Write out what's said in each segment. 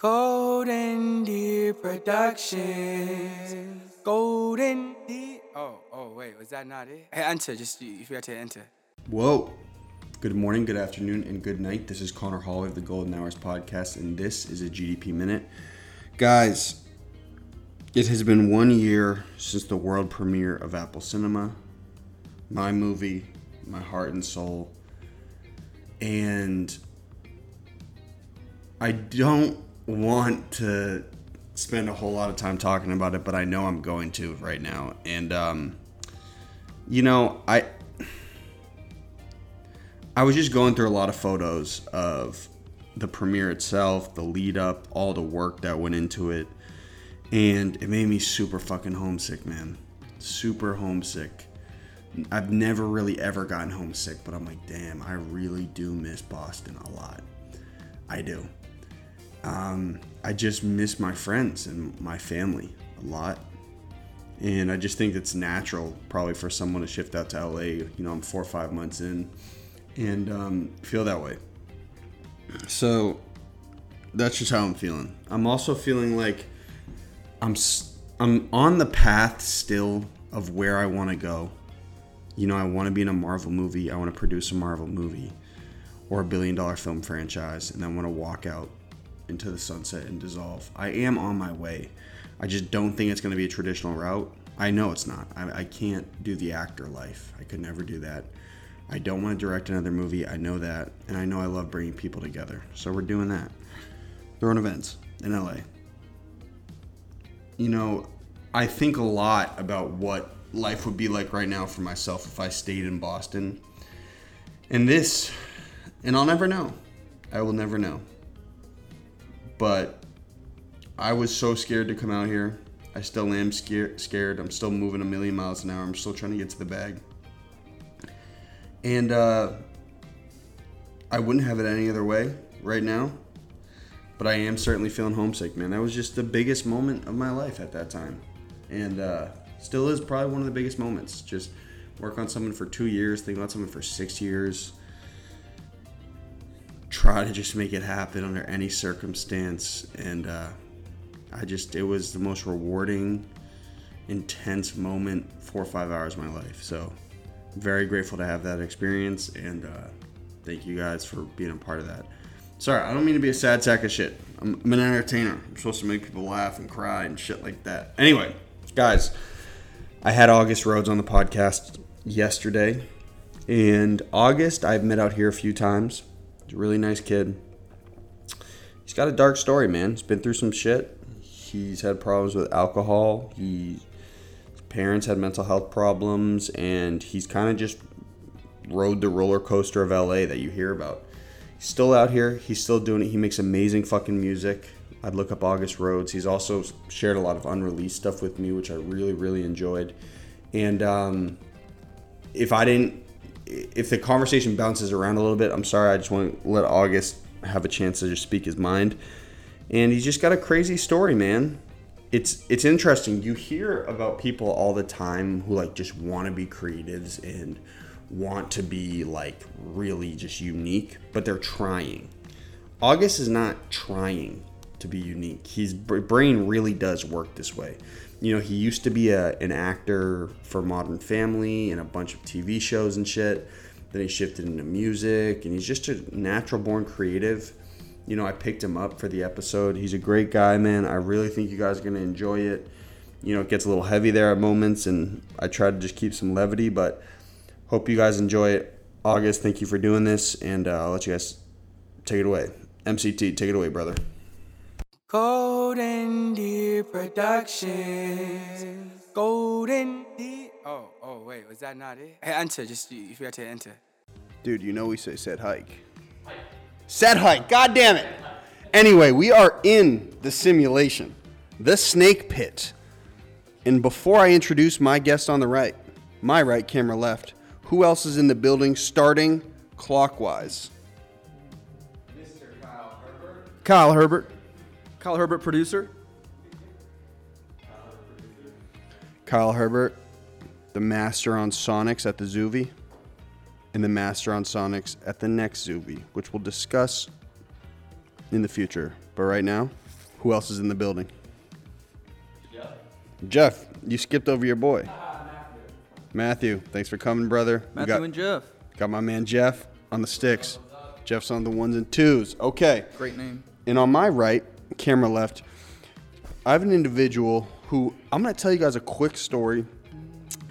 Golden Deer Productions. Golden Deer. Oh, oh, wait, was that not it? Hey, enter. Just you, forgot to enter. Whoa. Good morning, good afternoon, and good night. This is Conor Holway of the Golden Hours podcast, and this is a GDP Minute. Guys, it has been one year since the world premiere of Apple Cinema, my movie, my heart and soul. And I don't want to spend a whole lot of time talking about it, but I know I'm going to right now. And, um, you know, I. I was just going through a lot of photos of the premiere itself, the lead up, all the work that went into it, and it made me super fucking homesick, man. Super homesick. I've never really ever gotten homesick, but I'm like, damn, I really do miss Boston a lot. I do. Um, I just miss my friends and my family a lot. And I just think it's natural, probably, for someone to shift out to LA. You know, I'm four or five months in and um, feel that way. So that's just how I'm feeling. I'm also feeling like I'm I'm on the path still of where I want to go. You know, I want to be in a Marvel movie. I want to produce a Marvel movie or a billion dollar film franchise, and I want to walk out into the sunset and dissolve. I am on my way. I just don't think it's going to be a traditional route. I know it's not. I, I can't do the actor life. I could never do that. I don't want to direct another movie. I know that. And I know I love bringing people together. So we're doing that. Throwing events in LA. You know, I think a lot about what life would be like right now for myself if I stayed in Boston. And this, and I'll never know. I will never know. But I was so scared to come out here. I still am scared. Scared. I'm still moving a million miles an hour. I'm still trying to get to the bag. And uh, I wouldn't have it any other way right now. But I am certainly feeling homesick, man. That was just the biggest moment of my life at that time. And uh, still is probably one of the biggest moments. Just work on something for two years, think about something for six years. Try to just make it happen under any circumstance. And uh, I just, it was the most rewarding, intense moment, four or five hours of my life. So, very grateful to have that experience and uh, thank you guys for being a part of that. Sorry, I don't mean to be a sad sack of shit. I'm, I'm an entertainer. I'm supposed to make people laugh and cry and shit like that. Anyway, guys, I had August Roads on the podcast yesterday. And August, I've met out here a few times. He's a really nice kid. He's got a dark story, man. He's been through some shit. He's had problems with alcohol. He parents had mental health problems, and he's kind of just rode the roller coaster of LA that you hear about. He's still out here. He's still doing it. He makes amazing fucking music. I'd look up August Roads. He's also shared a lot of unreleased stuff with me, which I really, really enjoyed. And um, if I didn't, if the conversation bounces around a little bit, I'm sorry. I just want to let August have a chance to just speak his mind. And he's just got a crazy story, man it's it's interesting. You hear about people all the time who like just want to be creatives and want to be like really just unique, but they're trying. August is not trying to be unique. His brain really does work this way. You know, he used to be a, an actor for Modern Family and a bunch of TV shows and shit. Then he shifted into music, and he's just a natural born creative you know, I picked him up for the episode. He's a great guy, man. I really think you guys are going to enjoy it. You know, it gets a little heavy there at moments, and I try to just keep some levity, but hope you guys enjoy it. August, thank you for doing this, and uh, I'll let you guys take it away. MCT, take it away, brother. Golden Deer Productions. Golden Deer. Oh, oh, wait, was that not it? Hey, enter. Just you forgot to enter. Dude, you know we say set hike. Set height. God damn it. Anyway, we are in the simulation, the snake pit. And before I introduce my guest on the right, my right, camera left, who else is in the building starting clockwise? Mr. Kyle Herbert. Kyle Herbert. Kyle Herbert, producer. Kyle Herbert, the master on Sonics at the Zuvi and the Master on Sonics at the next Zuby, which we'll discuss in the future. But right now, Who else is in the building? Jeff, Jeff, you skipped over your boy. Matthew, thanks for coming, brother. Matthew got, and Jeff. got my man Jeff on the sticks. Jeff's on the ones and twos. Okay. Great name. And on my right, camera left, I have an individual who I'm going to tell you guys a quick story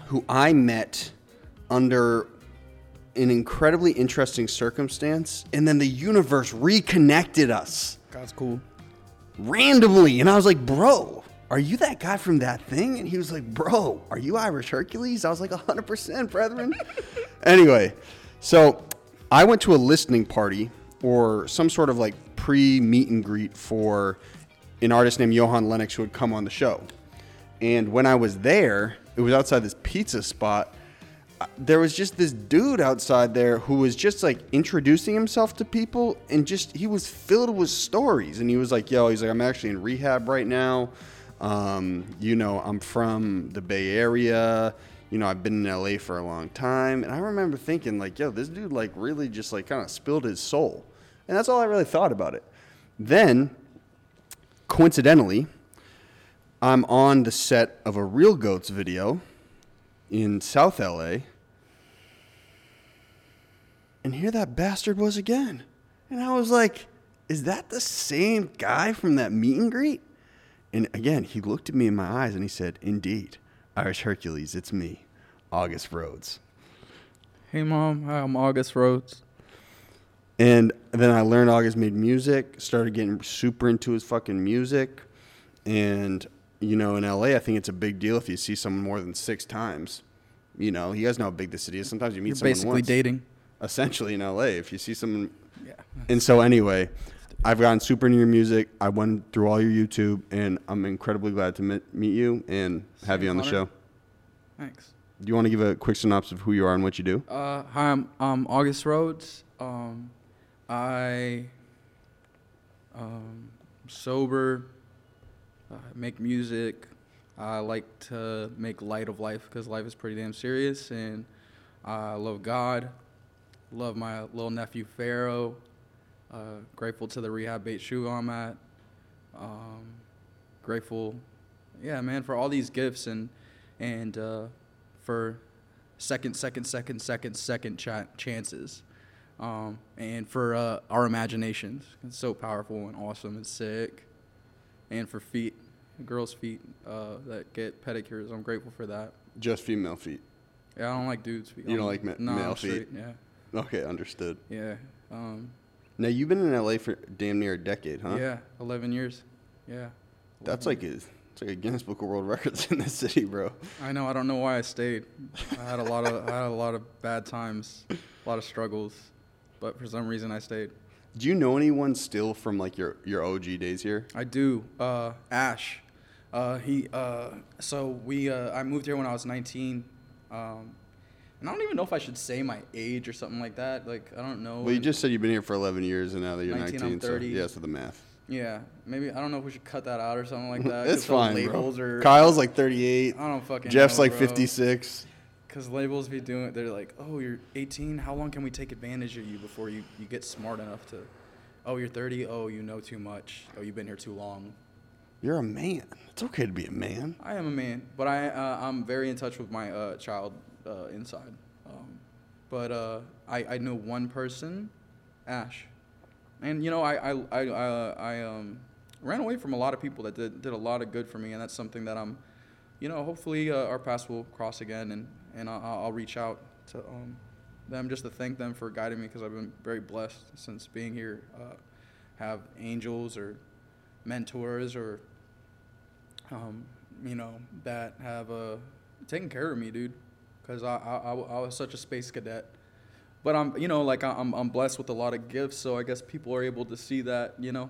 who I met under an incredibly interesting circumstance, and then the universe reconnected us God's cool. randomly. And I was like, bro, are you that guy from that thing? And he was like, bro, are you Irish Hercules? I was like, 100%, brethren. anyway, so I went to a listening party or some sort of like pre meet and greet for an artist named Johan Lenox who had come on the show. And when I was there, it was outside this pizza spot. uh, There was just this dude outside there who was just like introducing himself to people and just he was filled with stories. And he was like, Yo, he's like, I'm actually in rehab right now. Um, you know, I'm from the Bay Area. You know, I've been in LA for a long time. And I remember thinking, like, yo, this dude, like, really just, like, kind of spilled his soul. And that's all I really thought about it. Then, coincidentally, I'm on the set of a Real Goats video in South LA. And here that bastard was again. And I was like, is that the same guy from that meet and greet? And again, he looked at me in my eyes and he said, Indeed, Irish Hercules, it's me, August Roads. Hey, mom. Hi, I'm August Roads. And then I learned August made music, started getting super into his fucking music. And, you know, in LA, I think it's a big deal if you see someone more than six times. You know, you guys know how big the city is. Sometimes you meet You're someone basically once. dating. Essentially in LA, if you see someone. Yeah. And so, anyway, I've gotten super into your music. I went through all your YouTube, and I'm incredibly glad to meet, meet you and have you on the show. Thanks. Do you want to give a quick synopsis of who you are and what you do? Uh, hi, I'm, I'm August Roads. Um, I um, sober, uh, make music. I like to make light of life because life is pretty damn serious, and I love God. Love my little nephew Pharaoh. Uh, grateful to the rehab bait shoe I'm at. Um, grateful, yeah, man, for all these gifts and and uh, for second, second, second, second, second cha- chances, um, and for uh, our imaginations. It's so powerful and awesome and sick, and for feet, girls' feet uh, that get pedicures. I'm grateful for that. Just female feet. Yeah, I don't like dudes' feet. You don't like ma- male feet? Yeah, Okay, understood. yeah, um, Now you've been in LA for damn near a decade, huh? yeah. Eleven years. Yeah. That's 11 like a it's like a Guinness Book of World Records in this city, bro. I know. I don't know why I stayed. I had a lot of I had a lot of bad times, a lot of struggles, but for some reason I stayed. Do you know anyone still from like your your OG days here? I do. Uh, Ash. Uh, he. Uh, so we. Uh, I moved here when I was 19. Um, and I don't even know if I should say my age or something like that. Like I don't know. Well, you just said you've been here for 11 years, and now that you're 19, 19, I'm so 30. yeah, so the math. Yeah. Maybe I don't know if we should cut that out or something like that. it's fine, Labels bro. Are, Kyle's like 38. I don't fucking. Jeff's know, like bro. 56. Because labels be doing, they're like, oh, you're 18. How long can we take advantage of you before you, you get smart enough to, oh, you're 30. Oh, you know too much. Oh, you've been here too long. You're a man. It's okay to be a man. I am a man, but I uh, I'm very in touch with my uh, child uh, inside. Um, but uh, I I know one person, Ash, and you know I I I uh, I um ran away from a lot of people that did did a lot of good for me, and that's something that I'm, you know, hopefully uh, our paths will cross again, and and I'll, I'll reach out to um them just to thank them for guiding me because I've been very blessed since being here. Uh, have angels or mentors or um, you know, that have uh, taken care of me, dude. Because I, I, I, was such a space cadet. But I'm, you know, like I'm, I'm blessed with a lot of gifts, so I guess people are able to see that, you know,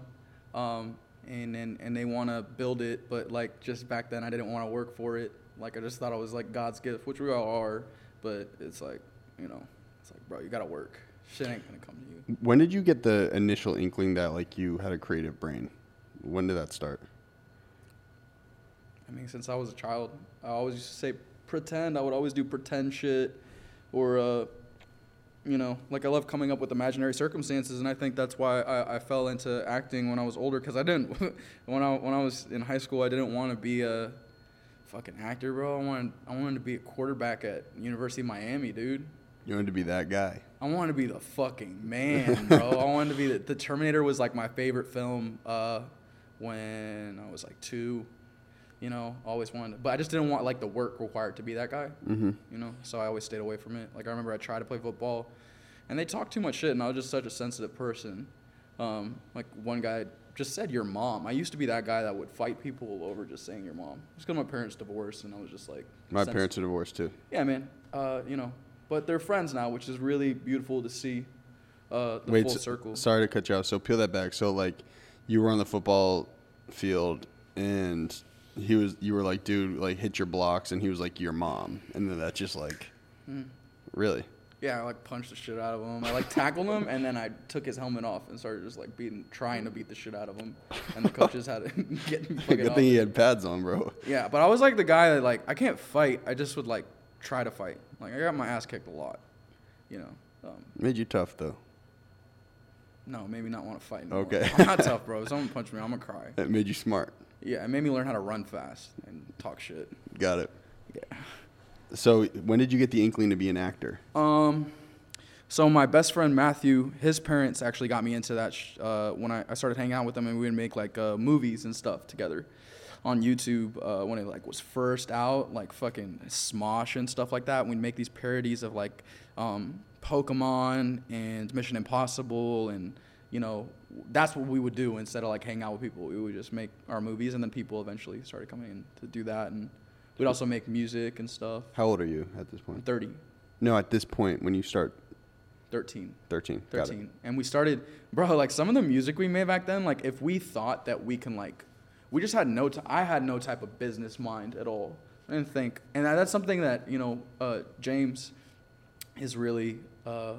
um, and, and, and they want to build it. But like just back then, I didn't want to work for it. Like I just thought it was like God's gift, which we all are. But it's like, you know, it's like, bro, you gotta work. Shit ain't gonna come to you. When did you get the initial inkling that like you had a creative brain? When did that start? I mean, since I was a child, I always used to say pretend. I would always do pretend shit, or uh, you know, like I love coming up with imaginary circumstances, and I think that's why I, I fell into acting when I was older. Cause I didn't, when I when I was in high school, I didn't want to be a fucking actor, bro. I wanted I wanted to be a quarterback at University of Miami, dude. You wanted to be that guy. I wanted to be the fucking man, bro. I wanted to be the, the Terminator was like my favorite film uh, when I was like two. You know, always wanted, to, but I just didn't want like the work required to be that guy. Mm-hmm. You know, so I always stayed away from it. Like I remember I tried to play football, and they talked too much shit, and I was just such a sensitive person. Um, like one guy just said your mom. I used to be that guy that would fight people over just saying your mom. Just because my parents divorced, and I was just like. My sens- parents are divorced too. Yeah, man. Uh, you know, but they're friends now, which is really beautiful to see. Uh, the full s- circle. Sorry to cut you off. So peel that back. So like, you were on the football field, and he was. You were like, dude, like hit your blocks, and he was like, your mom, and then that's just like, Hmm. really. Yeah, I like punched the shit out of him. I like tackled him, and then I took his helmet off and started just like beating, trying to beat the shit out of him. And the coaches had to get me Good off. thing he had pads on, bro. Yeah, but I was like the guy that like I can't fight. I just would like try to fight. Like I got my ass kicked a lot. You know. Um, Made you tough though. no, made me not want to fight. Anymore. Okay. I'm not tough, bro. If someone punch me, I'm gonna cry. It made you smart. Yeah, it made me learn how to run fast and talk shit. Got it. Yeah. So when did you get the inkling to be an actor? Um, so my best friend Matthew, his parents actually got me into that sh- uh, when I, I started hanging out with them, and we would make like uh, movies and stuff together on YouTube uh, when it like was first out, like fucking Smosh and stuff like that. We'd make these parodies of like um, Pokemon and Mission Impossible, and you know that's what we would do instead of like hang out with people. We would just make our movies, and then people eventually started coming in to do that, and we'd also make music and stuff. How old are you at this I'm point? 30, No, at this point when you start 13. 13. Got it. 13 and we started bro like some of the music we made back then like if we thought that we can like we just had no t- i had no type of business mind at all i didn't think and that's something that you know uh, james is really uh,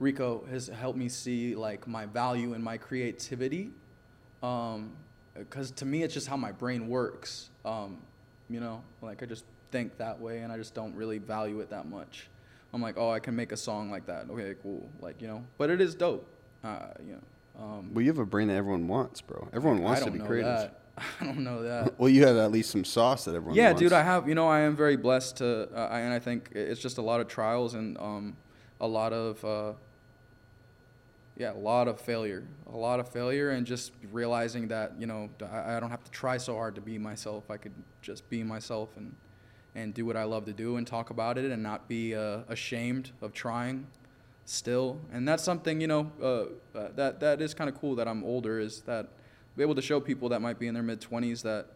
rico has helped me see like my value and my creativity because to me it's just how my brain works um, you know like i just think that way and i just don't really value it that much i'm like oh i can make a song like that okay cool like you know but it is dope uh, you know um, Well, you have a brain that everyone wants, bro. Everyone wants to be creative. that. i don't know that Well, you have at least some sauce that everyone yeah wants. dude i have you know i am very blessed to uh, I- and i think it's just a lot of trials and um, a lot of uh, yeah a lot of failure a lot of failure and just realizing that you know I, I don't have to try so hard to be myself. I could just be myself and and do what i love to do and talk about it and not be uh, ashamed of trying still. And that's something you know uh, uh, that that is kind of cool that i'm older is that be able to show people that might be in their mid 20s that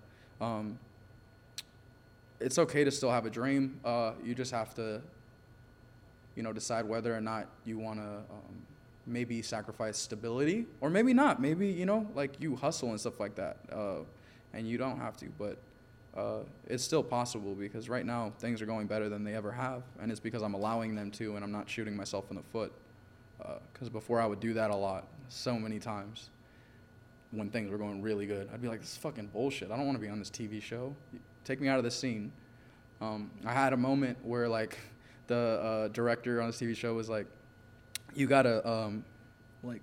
um, it's okay to still have a dream. Uh, you just have to you know decide whether or not you want to um, maybe sacrifice stability or maybe not. Maybe you know like you hustle and stuff like that uh, and you don't have to but uh, it's still possible because right now things are going better than they ever have and it's because i'm allowing them to and i'm not shooting myself in the foot because before i would do that a lot so many times when things were going really good. I'd be like this is fucking bullshit. I don't want to be on this tv show. Take me out of this scene. Um, i had a moment where like the uh, director on this tv show was like you gotta um, like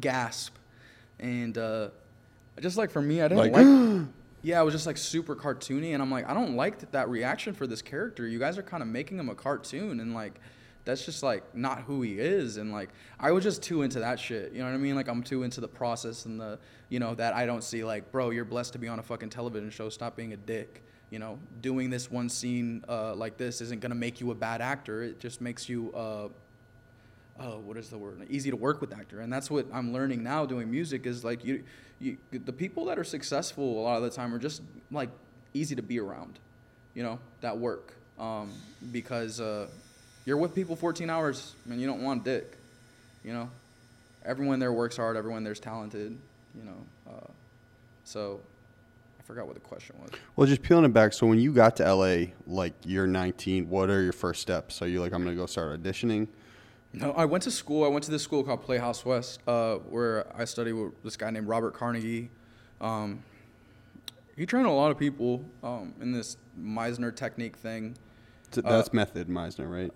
gasp. And uh, just like for me i didn't Like, like yeah it was just like super cartoony and i'm like i don't like that, that reaction for this character. You guys are kind of making him a cartoon and like that's just like not who he is and like i was just too into that shit you know what i mean? Like i'm too into the process and the you know that i don't see like bro you're blessed to be on a fucking television show stop being a dick you know? Doing this one scene uh, like this isn't gonna make you a bad actor it just makes you uh, oh, what is the word? Easy to work with actor, and that's what I'm learning now doing music. Is like you, you, the people that are successful a lot of the time are just like easy to be around, you know, that work, um, because uh, you're with people 14 hours and you don't want dick, you know. Everyone there works hard. Everyone there's talented, you know. Uh, so, I forgot what the question was. Well, just peeling it back. So when you got to LA, like you're 19, what are your first steps? Are you like, I'm gonna go start auditioning? No, I went to school. I went to this school called Playhouse West, uh, where I studied with this guy named Robert Carnegie. Um, he trained a lot of people um, in this Meisner technique thing. T- That's Method Meisner, right?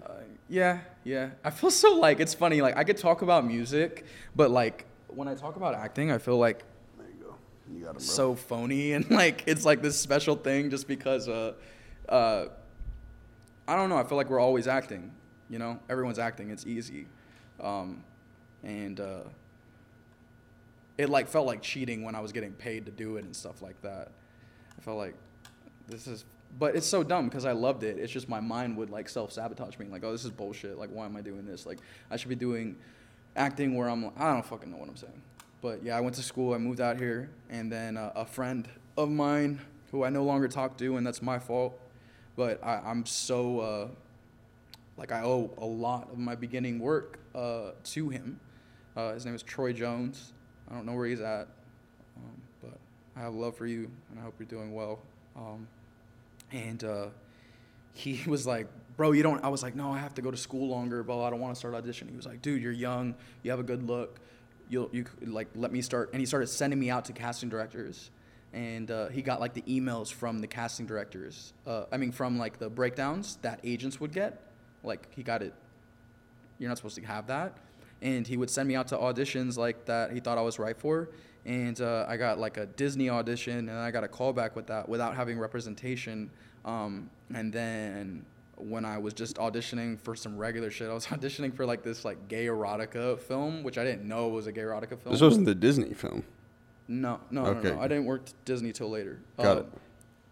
Yeah, yeah. I feel so like it's funny. Like I could talk about music, but like when I talk about acting, I feel like there you go. You got him, so phony and like it's like this special thing just because uh uh I don't know, I feel like we're always acting, you know? Everyone's acting, it's easy. Um and uh it like felt like cheating when I was getting paid to do it and stuff like that. I felt like this is but it's so dumb because I loved it. It's just my mind would like self sabotage me, like, oh, this is bullshit. Like, why am I doing this? Like, I should be doing acting where I'm. I don't fucking know what I'm saying. But yeah, I went to school. I moved out here, and then uh, a friend of mine who I no longer talk to, and that's my fault. But I, I'm so uh, like I owe a lot of my beginning work uh, to him. Uh, his name is Troy Jones. I don't know where he's at, um, but I have love for you, and I hope you're doing well. Um, and uh, he was like, "Bro, you don't." I was like, "No, I have to go to school longer, but I don't want to start auditioning." He was like, "Dude, you're young. You have a good look. You'll you like let me start." And he started sending me out to casting directors, and uh, he got like the emails from the casting directors. Uh, I mean, from like the breakdowns that agents would get. Like he got it. You're not supposed to have that. And he would send me out to auditions like that he thought I was right for. And uh, I got like a Disney audition, and I got a callback with that without having representation. Um, and then when I was just auditioning for some regular shit, I was auditioning for like this like gay erotica film, which I didn't know was a gay erotica film. This wasn't the Disney film. No, no, no, Okay. no. I didn't work Disney till later. Got Uh, it.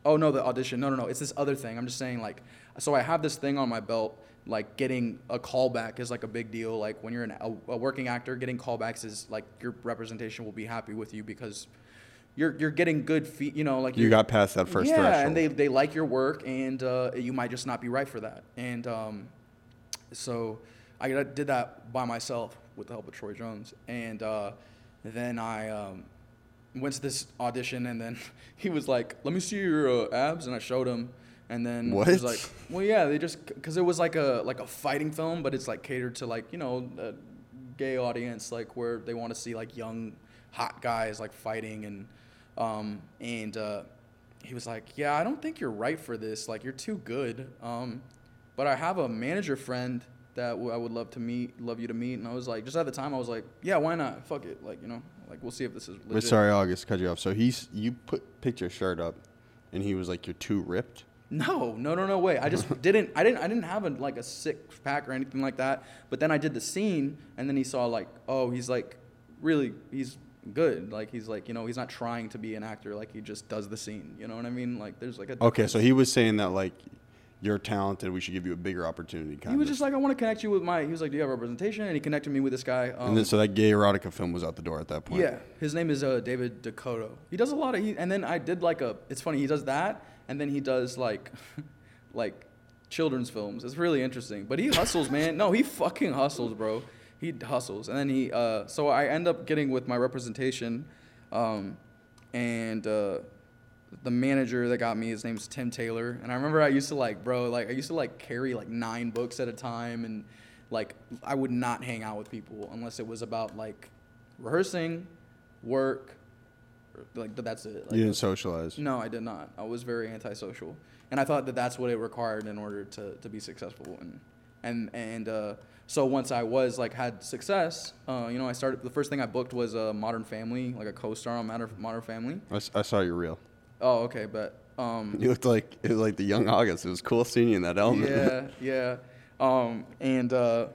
Oh no, the audition. No, no, no. It's this other thing. I'm just saying like, so I have this thing on my belt. Like getting a callback is like a big deal. Like when you're an, a, a working actor, getting callbacks is like your representation will be happy with you because you're you're getting good feet. You know, like You got past that first yeah, threshold. and they they like your work, and uh, you might just not be right for that. And um, so I did that by myself with the help of Troy Jones, and uh, then I um, went to this audition, and then he was like, "Let me see your uh, abs," and I showed him, and then he was What? like, "Well, yeah, they just because it was like a like a fighting film, but it's like catered to like you know a gay audience, like where they want to see like young hot guys like fighting and um, and uh, he was like, "Yeah, I don't think you're right for this. Like, you're too good. Um, but I have a manager friend that w- I would love to meet, love you to meet." And I was like, just at the time, I was like, "Yeah, why not? Fuck it. Like, you know, like we'll see if this is legit." Sorry, August, cut you off. So he's you put picked your shirt up, and he was like, "You're too ripped." No, no, no, no way. I just didn't. I didn't. I didn't have a, like a six pack or anything like that. But then I did the scene, and then he saw like, oh, he's like, really, he's good. Like he's like, you know, he's not trying to be an actor. Like he just does the scene. You know what I mean? Like there's like a. Okay, so he was saying that like you're talented. We should give you a bigger opportunity. Kind He was of. just like, I want to connect you with my. He was like, Do you have representation? And he connected me with this guy. Um, and then so that gay erotica film was out the door at that point. yeah, his name is uh, David Dakota. He does a lot of. He, and then I did like a. It's funny. He does that, and then he does like, like, children's films. It's really interesting. But he hustles, man. No, he fucking hustles, bro. He hustles, and then he. Uh, so I end up getting with my representation, um, and. Uh, the manager that got me, his name's Tim Taylor, and I remember I used to like, bro, like I used to like carry like nine books at a time, and like I would not hang out with people unless it was about like rehearsing, work, or, like that's it. Like, You didn't socialize. no, I did not. I was very antisocial, and I thought that that's what it required in order to, to be successful. And and and uh, so once I was like had success, uh, you know, I started. The first thing I booked was a Modern Family, like a co-star on Modern Modern Family. I saw your reel. Oh, okay, but um, You looked like it was like the young August. It was cool seeing you in that element. yeah, yeah. Um, and uh,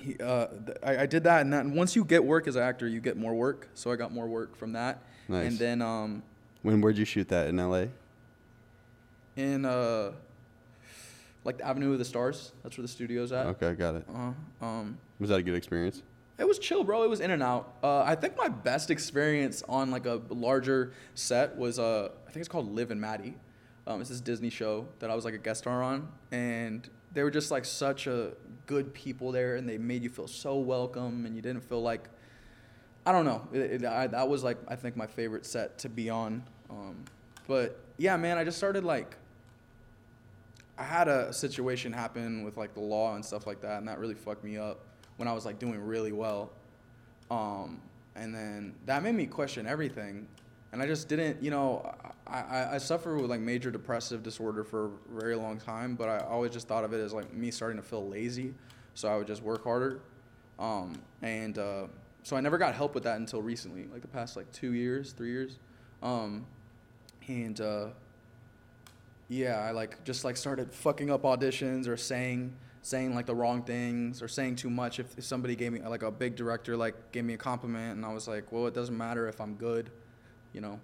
he, uh, th- I, I did that, and then once you get work as an actor, you get more work. So I got more work from that. Nice. And then um, when where'd you shoot that in L.A.? in uh, like the Avenue of the Stars, that's where the studio's at. Okay, got it. Uh, um, Was that a good experience? it was chill, bro. It was in and out. Uh, I think my best experience on like a larger set was uh, I think it's called Liv and Maddie. Um, it's this Disney show that I was like a guest star on, and they were just like such a good people there, and they made you feel so welcome, and you didn't feel like I don't know. It, it, I, that was like I think my favorite set to be on. Um, but yeah, man, I just started like I had a situation happen with like the law and stuff like that, and that really fucked me up when I was like doing really well. Um, and then that made me question everything. and I just didn't, you know, I, I, I suffer with like major depressive disorder for a very long time, but I always just thought of it as like me starting to feel lazy, so I would just work harder, um, and uh, so I never got help with that until recently, like the past like two years, three years, um, and uh, yeah, I like just like started fucking up auditions or saying saying like the wrong things or saying too much. If, if somebody gave me like a big director like gave me a compliment and I was like, well, it doesn't matter if I'm good, you know.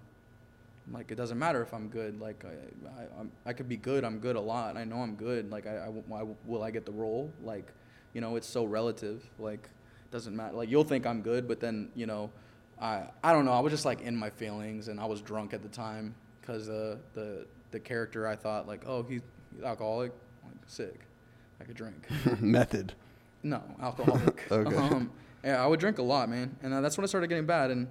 Like it doesn't matter if I'm good. Like I, I, I'm, I could be good. I'm good a lot. I know I'm good. Like I, I, I, will I get the role? Like, you know, it's so relative. Like, doesn't matter. Like you'll think I'm good, but then you know, I, I don't know. I was just like in my feelings, and I was drunk at the time because uh, the the character I thought like, oh, he's, he's alcoholic, like sick, I could drink. Method. no, alcoholic. Okay. Um, yeah, I would drink a lot, man, and uh, that's when I started getting bad. And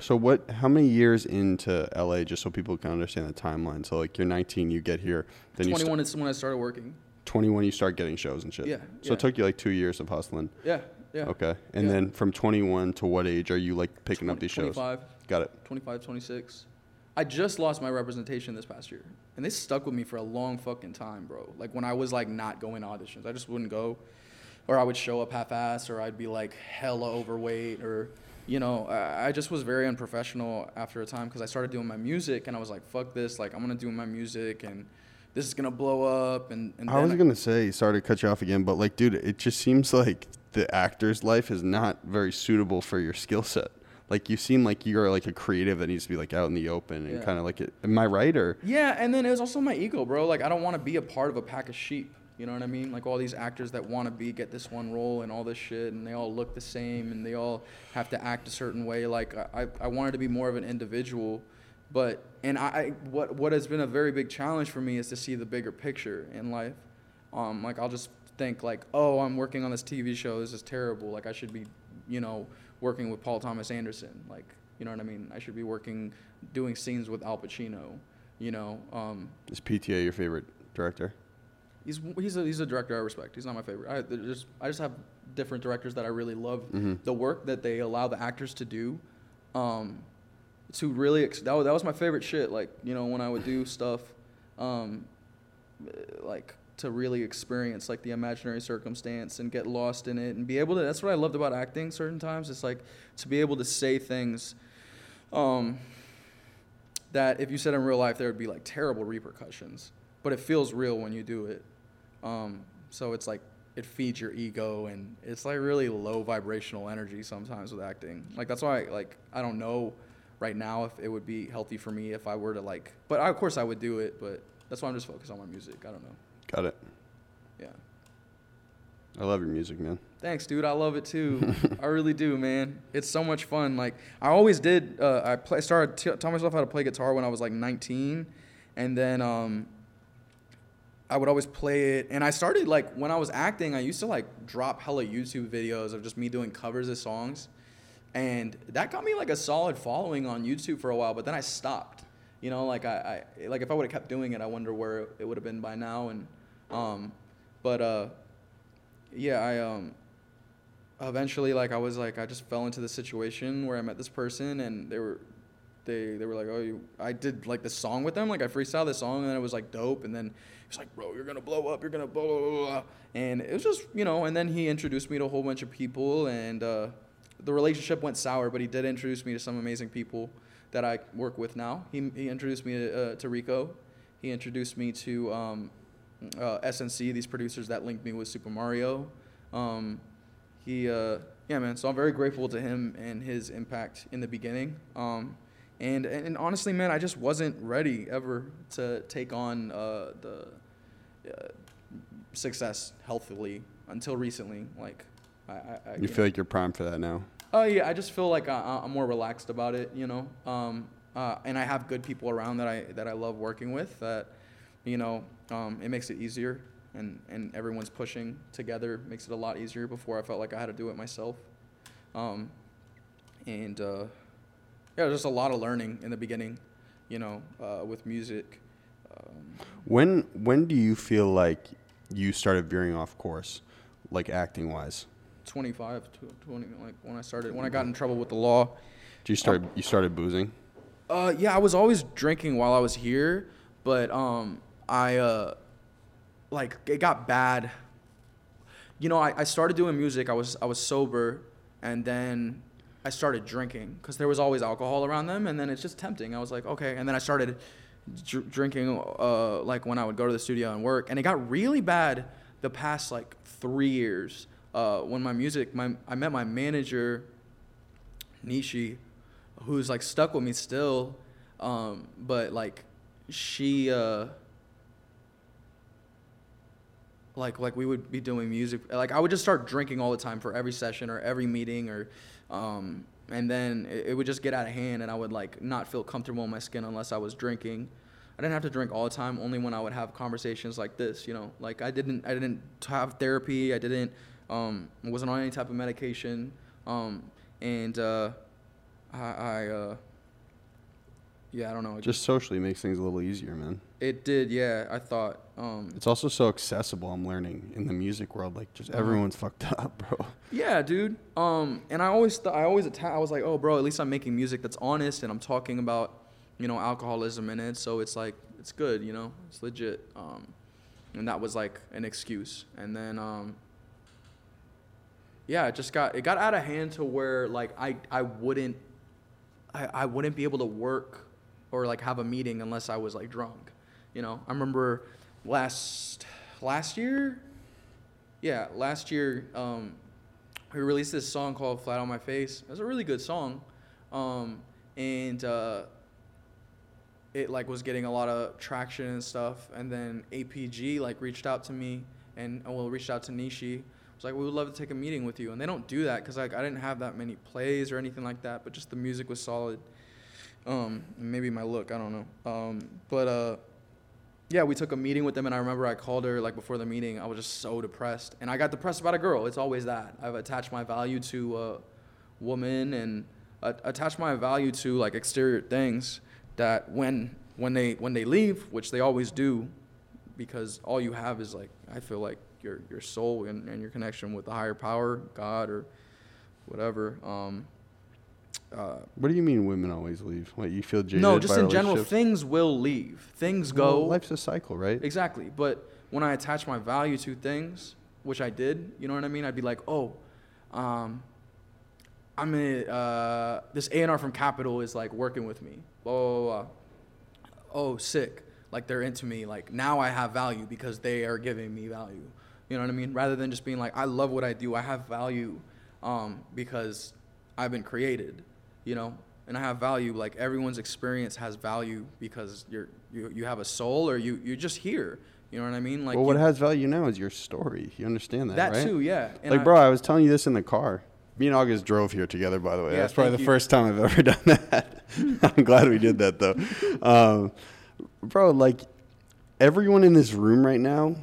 So what? How many years into LA? Just so people can understand the timeline. So like you're 19, you get here. Then you 21 is when I started working. 21, you start getting shows and shit. Yeah, So yeah. it took you like two years of hustling. Yeah, yeah. Okay. And Yeah. then from 21 to what age are you like picking up 20 these shows? 25. Got it. 25, 26. I just lost my representation this past year. And they stuck with me for a long fucking time, bro. Like when I was like not going to auditions, I just wouldn't go. Or I would show up half ass or I'd be like hella overweight or, you know, I I just was very unprofessional after a time because I started doing my music and I was like, fuck this. Like I'm going to do my music and this is going to blow up. And, and I was gonna say, sorry to cut you off again, but like, dude, it just seems like the actor's life is not very suitable for your skill set. Like, you seem like you're like a creative that needs to be like out in the open and Yeah. kind of like it. Am I right or? Yeah, and then it was also my ego, bro. Like I don't want to be a part of a pack of sheep. You know what I mean? Like all these actors that want to be get this one role and all this shit, and they all look the same, and they all have to act a certain way. Like I, I I wanted to be more of an individual, but and I I- what what has been a very big challenge for me is to see the bigger picture in life. Um, like I'll just think like, oh, I'm working on this TV show. This is terrible. Like I should be, you know, working with Paul Thomas Anderson. Like you know what I mean? I should be working, doing scenes with Al Pacino. You know, um, Is PTA your favorite director? he's he's a he's a director I respect. He's not my favorite. I just I just have different directors that I really love. Mhm. The work that they allow the actors to do, um, to really ex- that was, that was my favorite shit. Like you know when I would do stuff, um, like to really experience like the imaginary circumstance and get lost in it and be able to. That's what I loved about acting. Certain times it's like to be able to say things. Um, that if you said in real life, there would be like terrible repercussions. But it feels real when you do it. Um, so it's like it feeds your ego, and it's like really low vibrational energy sometimes with acting. Like that's why I, like I don't know right now if it would be healthy for me if I were to like. But I, of course I would do it. But that's why I'm just focused on my music. I don't know. Got it. Yeah. I love your music, man. Thanks, dude. I love it too. I really do, man. It's so much fun. Like I always did. Uh, I play, started t- telling myself how to play guitar when I was like 19, and then um, I would always play it. And I started like when I was acting. I used to like drop hella YouTube videos of just me doing covers of songs, and that got me like a solid following on YouTube for a while. But then I stopped. You know, like I, I like if I would have kept doing it, I wonder where it would have been by now. And um, but uh, yeah, I um eventually like I was like I just fell into the situation where I met this person and they were they they were like oh you I did like this song with them like I freestyled this song and then it was like dope and then he was like bro you're gonna blow up you're gonna blah blah blah, and it was just you know and then he introduced me to a whole bunch of people and uh, the relationship went sour but he did introduce me to some amazing people that I work with now. He, he introduced me to, uh, to Rico. He introduced me to um, uh, SNC these producers that linked me with Super Mario um, he uh yeah man so i'm very grateful to him and his impact in the beginning um and and honestly man i just wasn't ready ever to take on uh the uh, success healthily until recently like i i, I You feel like you're primed for that now? Oh yeah, I just feel like I, I'm more relaxed about it, you know. Um, uh, and I have good people around that I that I love working with. That, you know, um, it makes it easier, and and everyone's pushing together makes it a lot easier. Before I felt like I had to do it myself. Um, and uh, yeah, just a lot of learning in the beginning, you know, uh, with music. Um, When when do you feel like you started veering off course, like acting wise? 25 to 20 like when I started when I got in trouble with the law. Did you start you started boozing? Uh, yeah, I was always drinking while I was here, but um, I uh, like it got bad. You know, I, I started doing music. I was I was sober, and then I started drinking because there was always alcohol around them, and then it's just tempting. I was like, okay, and then I started dr- drinking uh, like when I would go to the studio and work, and it got really bad the past like three years. Uh, when my music, my I met my manager, Nishi, who's like stuck with me still, um, but like she. Uh, like like we would be doing music like i would just start drinking all the time for every session or every meeting or um, and then it, it would just get out of hand and i would like not feel comfortable in my skin unless i was drinking i didn't have to drink all the time only when i would have conversations like this you know like i didn't i didn't have therapy i didn't um, wasn't on any type of medication um, and uh, i, I uh, yeah i don't know it Just socially makes things a little easier, man. it did yeah i thought um, It's also so accessible. I'm learning in the music world, like just Uh-huh. everyone's fucked up, bro. Yeah, dude. Um, and I always, th- I always, atta- I was like, oh, bro, at least I'm making music that's honest, and I'm talking about, you know, alcoholism in it. So it's like, it's good, you know, it's legit. Um, and that was like an excuse. And then, um, yeah, it just got, it got out of hand to where like I, I wouldn't, I, I wouldn't be able to work or like have a meeting unless I was like drunk. You know, I remember last, last year, yeah, last year, um, we released this song called "Flat on My Face." It was a really good song, um, and uh, it like was getting a lot of traction and stuff. And then APG like reached out to me, and uh, well, reached out to Nishi. Was like, we would love to take a meeting with you, and they don't do that because like I didn't have that many plays or anything like that, but just the music was solid. Um, maybe my look, I don't know. Um, but uh, yeah, we took a meeting with them, and I remember I called her like before the meeting. I was just so depressed, and I got depressed about a girl. It's always that. I've attached my value to a woman, and uh, attached my value to like exterior things that when when they when they leave, which they always do, because all you have is like I feel like your your soul and, and your connection with the higher power, God or whatever. Um, uh, What do you mean women always leave? What you feel jaded no, just in general, things will leave. Things go. Well, life's a cycle, right? Exactly. But when I attach my value to things, which I did, you know what I mean? I'd be like, oh, um, I'm in, uh, this A&R from Capitol is like working with me. Blah, blah, blah, blah. Oh, sick. Like they're into me. Like now I have value because they are giving me value. You know what I mean? Rather than just being like, I love what I do. I have value um, because I've been created, you know? And I have value. Like everyone's experience has value because you're, you, you have a soul or you, you're just here. You know what I mean? Like well, what you- has value now is your story. You understand that, that right? too, yeah. And like, I- bro, I was telling you this in the car. Me and August drove here together, by the way. Yeah, That's probably the you. first time I've ever done that. I'm glad we did that, though. Um, bro, like, everyone in this room right now,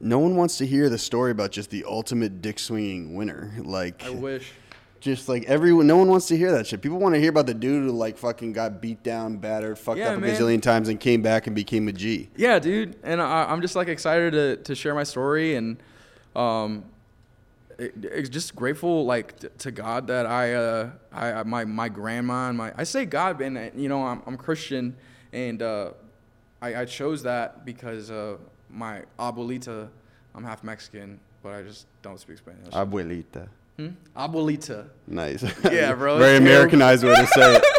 no one wants to hear the story about just the ultimate dick swinging winner. Like, I wish. Just like everyone, no one wants to hear that shit. People want to hear about the dude who, like, fucking got beat down, battered, fucked Yeah, up a man. gazillion times, and came back and became a G. Yeah, dude, and I, I'm just like excited to, to share my story and um, it, it's just grateful like t- to God that I uh I I- my my grandma and my I say God and you know I'm I'm Christian and uh, I I chose that because uh my abuelita I'm half Mexican but I just don't speak Spanish. Abuelita. Hmm? Abuelita. Nice. Yeah, bro, Very. Americanized way to say it.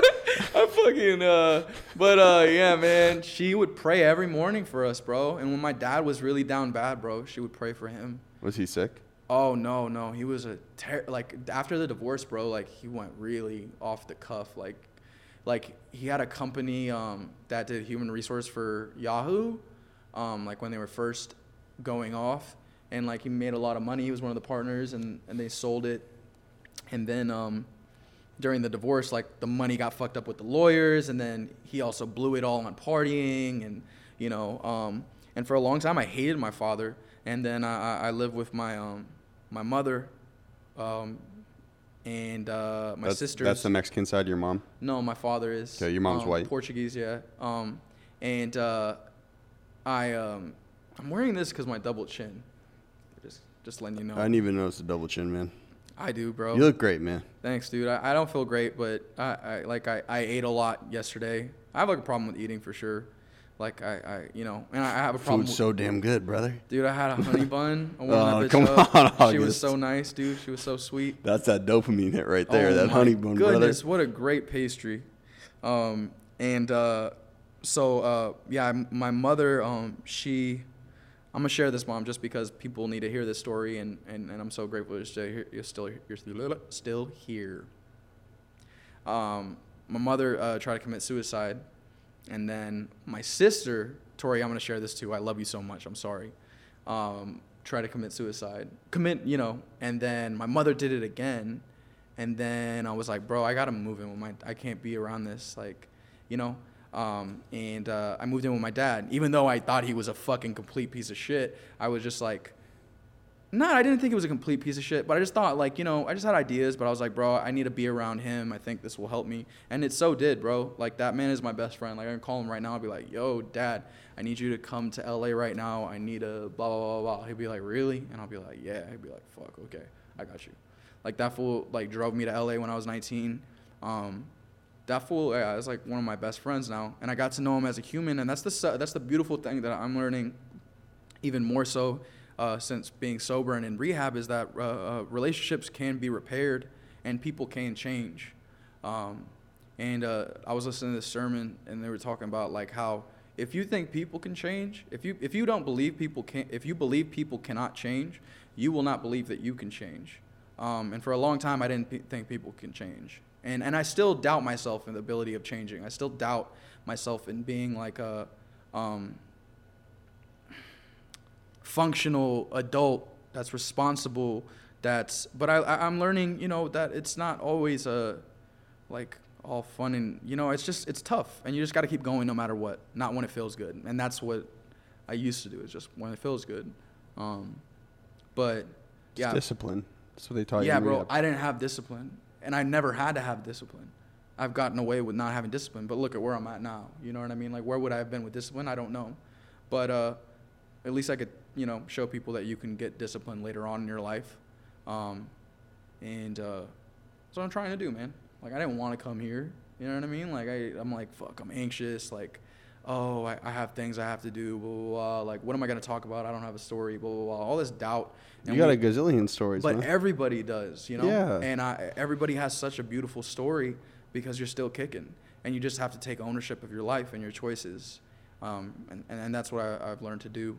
I fucking uh but uh yeah man she would pray every morning for us bro and when my dad was really down bad bro she would pray for him Was he sick? oh no no he was a ter- like after the divorce bro like he went really off the cuff like like he had a company um that did human resource for Yahoo um like when they were first going off and like he made a lot of money he was one of the partners and and they sold it and then um during the divorce, like the money got fucked up with the lawyers, and then he also blew it all on partying, and you know, um, and for a long time I hated my father, and then I, I- lived with my um, my mother, um, and uh, my that's, sisters. That's the Mexican side of your mom. No, my father is. Okay, your mom's um, white. Portuguese, yeah. Um, and uh, I um, I'm wearing this because my double chin. Just letting you know. I didn't even notice the double chin, man. I do, bro. You look great, man. Thanks, dude. I, I don't feel great, but I, I like I, I ate a lot yesterday. I have like a problem with eating for sure. Like I, I you know, and I have a problem. Food's with- so damn good, brother. Dude, I had a honey bun. I Oh, that bitch come up. on, She was so nice, dude. She was so sweet. That's that dopamine hit right there. Oh that honey bun, brother. goodness, what a great pastry. Um, and uh, so uh, yeah, my mother, um, she, I'm gonna share this mom just because people need to hear this story, and, and, and I'm so grateful you're still here. You're still you're still, here. Um, my mother uh, tried to commit suicide, and then my sister, Tori, I'm gonna share this too. I love you so much. I'm sorry. Um, tried to commit suicide, commit, you know, and then my mother did it again, and then I was like, bro, I gotta move in with my. I can't be around this, like, you know. Um, and uh, I moved in with my dad, even though I thought he was a fucking complete piece of shit. I was just like, no, I didn't think it was a complete piece of shit, but I just thought like, you know, I just had ideas, but I was like, bro, I need to be around him. I think this will help me. And it so did, bro. Like that man is my best friend. Like I can call him right now. I'll be like, yo, dad, I need you to come to LA right now. I need a blah blah blah blah. He'd be like, really? And I'll be like, yeah. He'd be like, fuck, okay, I got you. Like that fool like drove me to LA when I was 19. Um, that fool yeah, is like one of my best friends now, and I got to know him as a human, and that's the that's the beautiful thing that I'm learning, even more so uh, since being sober and in rehab, is that uh, uh, relationships can be repaired and people can change. Um, and uh, I was listening to this sermon, and they were talking about like how if you think people can change, if you if you don't believe people can, if you believe people cannot change, you will not believe that you can change. Um, and for a long time, I didn't pe- think people can change, and and I still doubt myself in the ability of changing. I still doubt myself in being like a um, functional adult that's responsible. That's but I, I I'm learning, you know, that it's not always a like all fun and you know it's just it's tough and you just got to keep going no matter what not when it feels good and that's what i used to do is just when it feels good um but It's yeah discipline. That's what they taught you. yeah bro i didn't have discipline and i never had to have discipline. I've gotten away with not having discipline but look at where i'm at now. You know what i mean? Like where would i have been with discipline? I don't know. But uh at least i could you know show people that you can get discipline later on in your life. Um and uh that's what i'm trying to do man. Like i didn't want to come here. You know what i mean? Like I, i'm like fuck i'm anxious. Like oh I, I have things i have to do blah, blah, blah. like what am i going to talk about i don't have a story blah blah blah all this doubt you got we- a gazillion stories, but man. everybody does, you know. Yeah. And I, everybody has such a beautiful story because you're still kicking, and you just have to take ownership of your life and your choices. Um, and, and and that's what I, I've learned to do,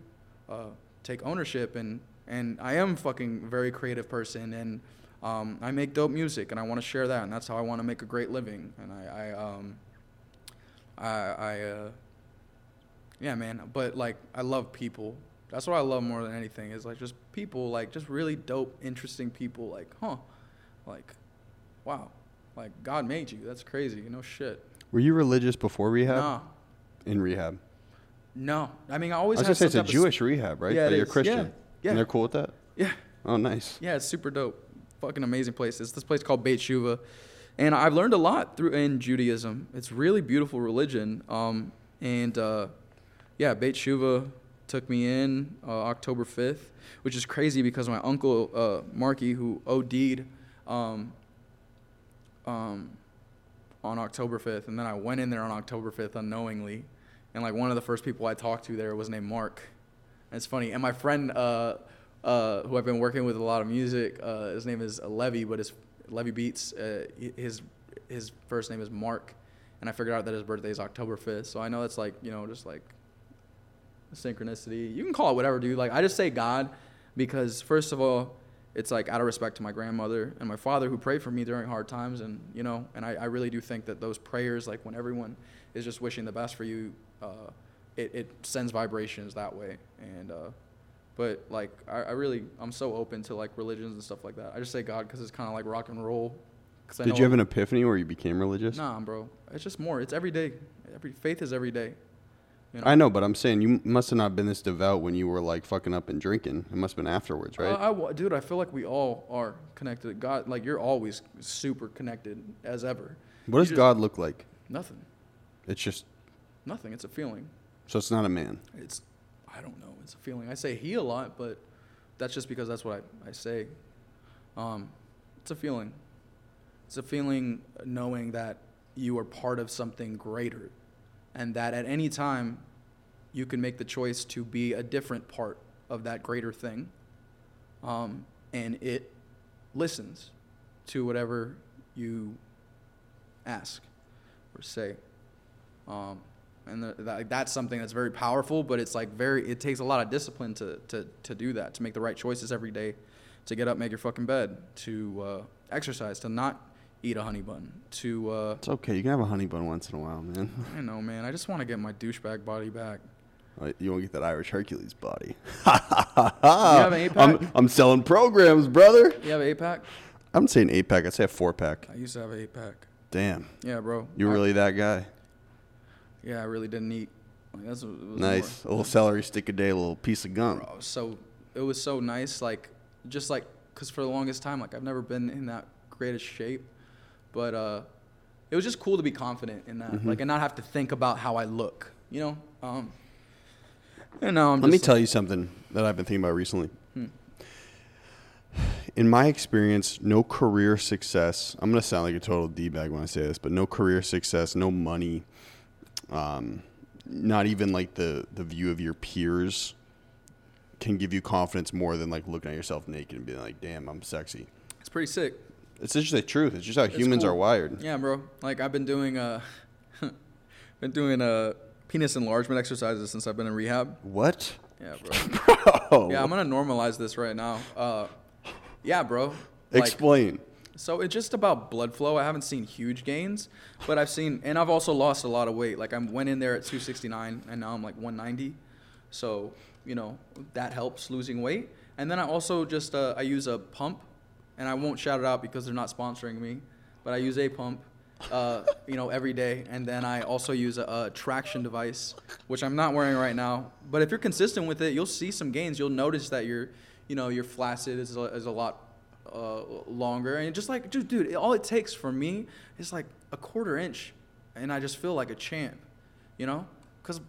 uh, take ownership. And and I am fucking very creative person, and um, I make dope music, and I want to share that, and that's how I want to make a great living. And I, I um, I, I uh, yeah, man. But like, I love people. That's what I love more than anything is like just people, like just really dope, interesting people. Like, huh, like, wow, like God made you. That's crazy. You know, shit. Were you religious before rehab? No, In rehab. no. I mean, I always. I was gonna say it's a Jewish rehab, right? Yeah, but you're is. Christian. Yeah, yeah. And they're cool with that? Yeah, Oh, nice. yeah. It's super dope. Fucking amazing place. It's this place called Beit Shuva, and I've learned a lot through in Judaism. It's really beautiful religion. Um, and uh, yeah, Beit Shuva took me in uh, October 5th, which is crazy because my uncle uh, Marky, who OD'd um, um, on October 5th, and then I went in there on October 5th unknowingly, and like one of the first people I talked to there was named Mark. And it's funny, and my friend uh, uh, who I've been working with a lot of music, uh, his name is Levy, but his Levy Beats, uh, his his first name is Mark, and I figured out that his birthday is October 5th, so I know it's like you know just like synchronicity. You can call it whatever, dude. Like I just say God because first of all, it's like out of respect to my grandmother and my father who prayed for me during hard times, and you know, and I, I really do think that those prayers, like when everyone is just wishing the best for you, uh, it, it sends vibrations that way. And uh, but like I, I really I'm so open to like religions and stuff like that. I just say God because it's kind of like rock and roll Did you have an epiphany where you became religious? Nah, bro. It's just more. It's every day. Every faith is every day. You I know, but I'm saying you must have not been this devout when you were like fucking up and drinking. It must have been afterwards, right? Uh, I dude, I feel like we all are connected. God, like you're always super connected as ever. what you does just- God look like? Nothing. It's just Nothing. It's a feeling. so it's not a man. It's, I don't know. It's a feeling. I say he a lot, but that's just because that's what I, I say. Um, It's a feeling. It's a feeling knowing that you are part of something greater and that at any time you can make the choice to be a different part of that greater thing. Um, and it listens to whatever you ask or say. Um, and the, that, that's something that's very powerful, but it's like very, it takes a lot of discipline to, to, to do that, to make the right choices every day, to get up, make your fucking bed, to uh, exercise, to not eat a honey bun, to, uh, It's okay. You can have a honey bun once in a while, man. I know, man, I just want to get my douchebag body back. Like, You won't get that Irish Hercules body. have an eight I'm. I'm selling programs, brother. You have an eight pack? I'm saying eight pack. I'd say a four pack. I used to have an eight pack. Damn. Yeah, bro. You I- really that guy? Yeah, I really didn't eat. Like, that's what it was Nice. more. A little celery stick a day, a little piece of gum. Bro, so it was so nice. Like just like because for the longest time, like I've never been in that greatest shape, but uh, it was just cool to be confident in that, Mm-hmm. like, and not have to think about how I look. You know. Um, and now I'm Let me just tell you something that I've been thinking about recently. Hmm. In my experience, no career success. I'm gonna sound like a total d bag when I say this, but no career success, no money, um, not even like the the view of your peers can give you confidence more than like looking at yourself naked and being like, "Damn, I'm sexy." It's pretty sick. It's just the truth. It's just how humans cool. are wired. Yeah, bro. Like I've been doing uh, been doing uh penis enlargement exercises since I've been in rehab. What? Yeah, bro. Bro. Yeah, I'm gonna normalize this right now. Uh, yeah, bro. Like, Explain. So it's just about blood flow. I haven't seen huge gains, but I've seen, and I've also lost a lot of weight. Like I went in there at 269, and now I'm like 190. So you know that helps losing weight. And then I also just uh, I use a pump, and I won't shout it out because they're not sponsoring me, but I use a pump, uh, you know, every day. And then I also use a, a traction device, which I'm not wearing right now. But if you're consistent with it, you'll see some gains. You'll notice that your, you know, your flaccid is a, is a lot uh, longer. And just like, dude, dude, all it takes for me is like a quarter inch, and I just feel like a champ, you know? Because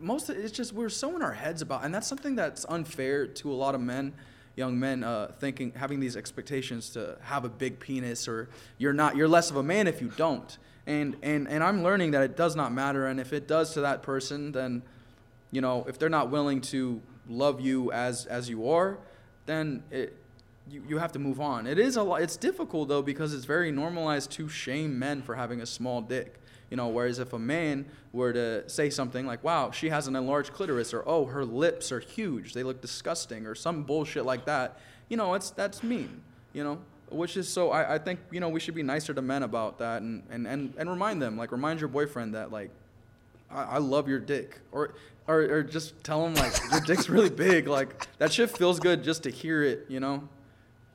most of it's just we're so in our heads about, and that's something that's unfair to a lot of men, young men, uh, thinking having these expectations to have a big penis or you're not, you're less of a man if you don't. And and and I'm learning that it does not matter, and if it does to that person, then you know, if they're not willing to love you as as you are, then it you, you have to move on. It is a lot. It's difficult though because it's very normalized to shame men for having a small dick. You know, whereas if a man were to say something like, "Wow, she has an enlarged clitoris," or "Oh, her lips are huge, they look disgusting," or some bullshit like that, you know, it's that's mean. You know, which is so. I, I think you know we should be nicer to men about that and and and and remind them, like, remind your boyfriend that like I, I love your dick, or, or or just tell him like your dick's really big. Like that shit feels good just to hear it, you know,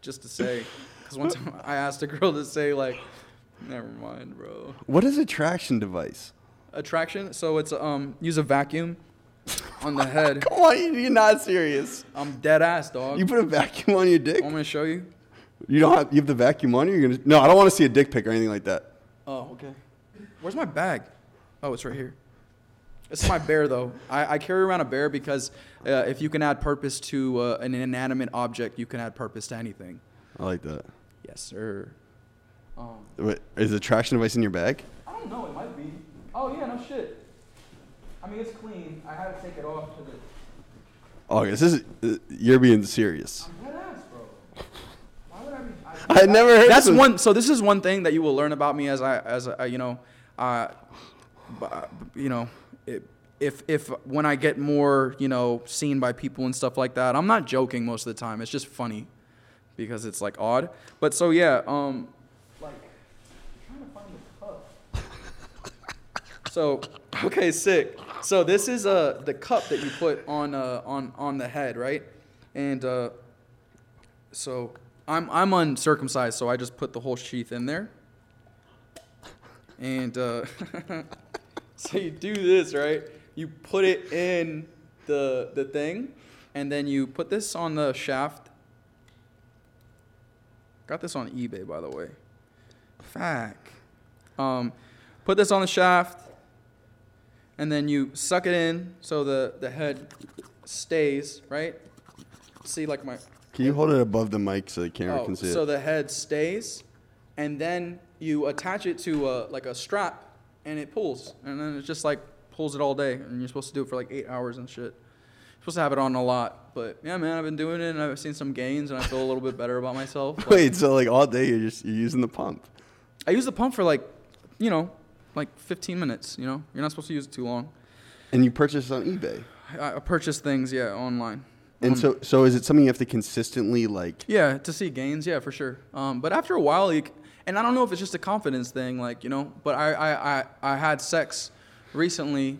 just to say. Because time I asked a girl to say like, never mind, bro. What is a traction device? Attraction. So it's um use a vacuum on the head. Come on, you're not serious. I'm dead ass dog. You put a vacuum on your dick? I'm gonna show you. You don't have you have the vacuum on you? You're gonna No, I don't want to see a dick pic or anything like that. Oh, okay. Where's my bag? Oh, it's right here. It's my bear, though. I, I carry around a bear because uh, if you can add purpose to uh, an inanimate object, you can add purpose to anything. I like that. Yes, sir. Um, Wait, is the traction device in your bag? I don't know. It might be. Oh yeah, no shit. I mean, it's clean. I had to take it off to the. Oh, this is uh, you're being serious. I'm dead ass, bro. Why would I be? I had never heard That's this. one. So this is one thing that you will learn about me as I as I, you know, uh, uh, you know, it, if if when I get more you know seen by people and stuff like that, I'm not joking most of the time. It's just funny because it's like odd. But so yeah, um, like I'm trying to find the cup. So okay, sick. So this is uh the cup that you put on uh on on the head, right? And uh so I'm I'm uncircumcised, so I just put the whole sheath in there. And uh, so you do this, right? You put it in the the thing, and then you put this on the shaft. Got this on eBay, by the way. Fact. Um, put this on the shaft, and then you suck it in so the the head stays right. See, like my Can you hold it above the mic so the camera Oh, can see it? so it? the head stays, and then you attach it to a, like a strap, and it pulls, and then it just like pulls it all day, and you're supposed to do it for like eight hours and shit. You're supposed to have it on a lot, but yeah, man, I've been doing it, and I've seen some gains, and I feel a little bit better about myself. Wait, so like all day you're just you're using the pump? I use the pump for like, you know, like 15 minutes. You know, you're not supposed to use it too long. And you purchase on eBay. I, I purchase things, yeah, online. And Um, so so is it something you have to consistently like Yeah, to see gains, yeah, for sure. Um, but after a while, c- and I don't know if it's just a confidence thing, like you know. But I, I, I, I had sex recently,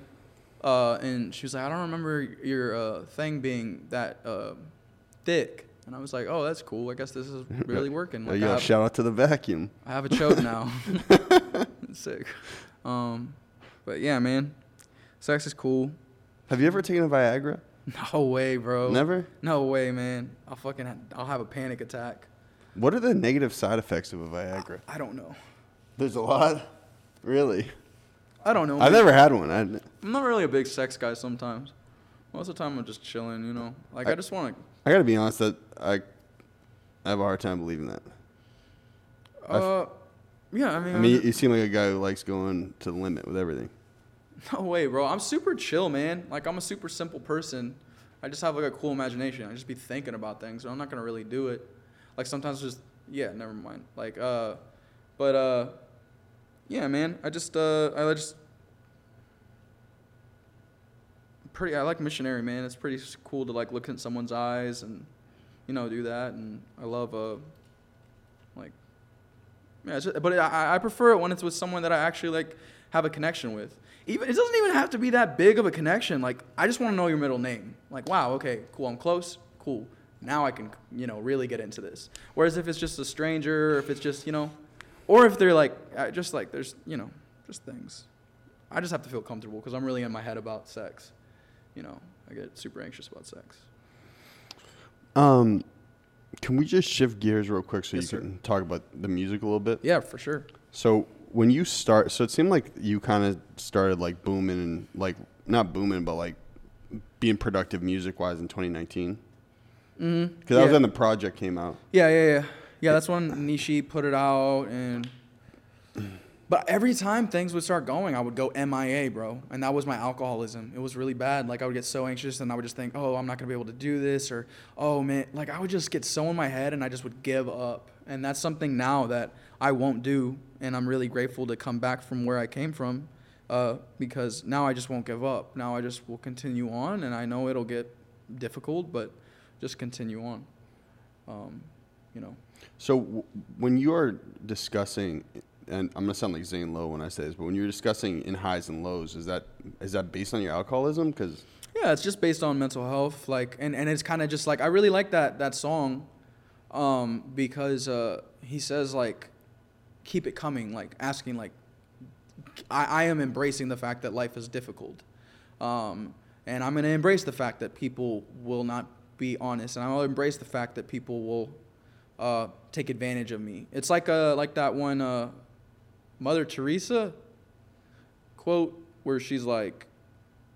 uh, and she was like, I don't remember your uh, thing being that uh, thick, and I was like, oh, that's cool. I guess this is really working. Like, have, shout out to the vacuum. I have a choke now. Sick. Um, but yeah, man, sex is cool. Have you ever taken a Viagra? No way, bro. Never? No way, man. I'll fucking, ha- I'll have a panic attack. What are the negative side effects of a Viagra? I don't know. There's a lot. Really? I don't know. I've man. never had one. I, I'm not really a big sex guy sometimes. Most of the time I'm just chilling, you know. Like I, I- just want to I gotta be honest that I, I have a hard time believing that. to. Uh, yeah. I mean, I mean, you seem like a guy who likes going to the limit with everything. no way, bro. I'm super chill, man. Like I'm a super simple person. I just have like a cool imagination. I just be thinking about things. and I'm not gonna really do it. Like sometimes just yeah, never mind. Like uh, but uh, yeah, man. I just uh, I just pretty. I like missionary, man. It's pretty cool to like look in someone's eyes and you know do that. And I love uh, yeah. Just, but I I prefer it when it's with someone that I actually like have a connection with. Even it doesn't even have to be that big of a connection. Like I just want to know your middle name. Like wow, okay, cool. I'm close. Cool. Now I can you know really get into this. Whereas if it's just a stranger, or if it's just you know, or if they're like just like there's you know just things. I just have to feel comfortable because I'm really in my head about sex. You know, I get super anxious about sex. Um, can we just shift gears real quick so Yes, you sir. can talk about the music a little bit? Yeah, for sure. So when you start, so it seemed like you kind of started like booming and like not booming, but like being productive music wise in 2019. Mm-hmm. Because that was when the project came out. Yeah, yeah, yeah. Yeah, that's when Nishi put it out and but every time things would start going, I would go MIA, bro. And that was my alcoholism. It was really bad. Like I would get so anxious and I would just think, "Oh, I'm not going to be able to do this," or "Oh, man, like I would just get so in my head and I just would give up." And that's something now that I won't do, and I'm really grateful to come back from where I came from. Uh, because now I just won't give up. Now I just will continue on, and I know it'll get difficult, but just continue on. Um, you know. So w- when you are discussing, and I'm gonna sound like Zane Lowe when I say this, but when you're discussing in highs and lows, is that is that based on your alcoholism? Because Yeah, it's just based on mental health, like, and, and it's kind of just like I really like that that song, um, because uh, he says like, keep it coming, like asking like, I, I am embracing the fact that life is difficult, um, and I'm gonna embrace the fact that people will not be honest, and I'll embrace the fact that people will uh, take advantage of me. It's like uh like that one uh, Mother Teresa quote where she's like,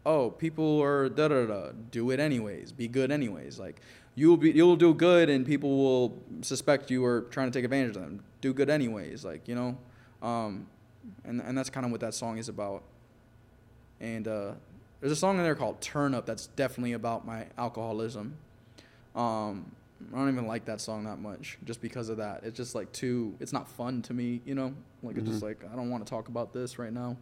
oh, people are da da da. Do it anyways. Be good anyways. Like you'll be you'll do good, and people will suspect you are trying to take advantage of them. Do good anyways. Like you know, um, and and that's kind of what that song is about. And uh, there's a song in there called "Turn Up" that's definitely about my alcoholism. Um, I don't even like that song that much, just because of that. It's just like too. It's not fun to me, you know. Like it's just like I don't want to talk about this right now.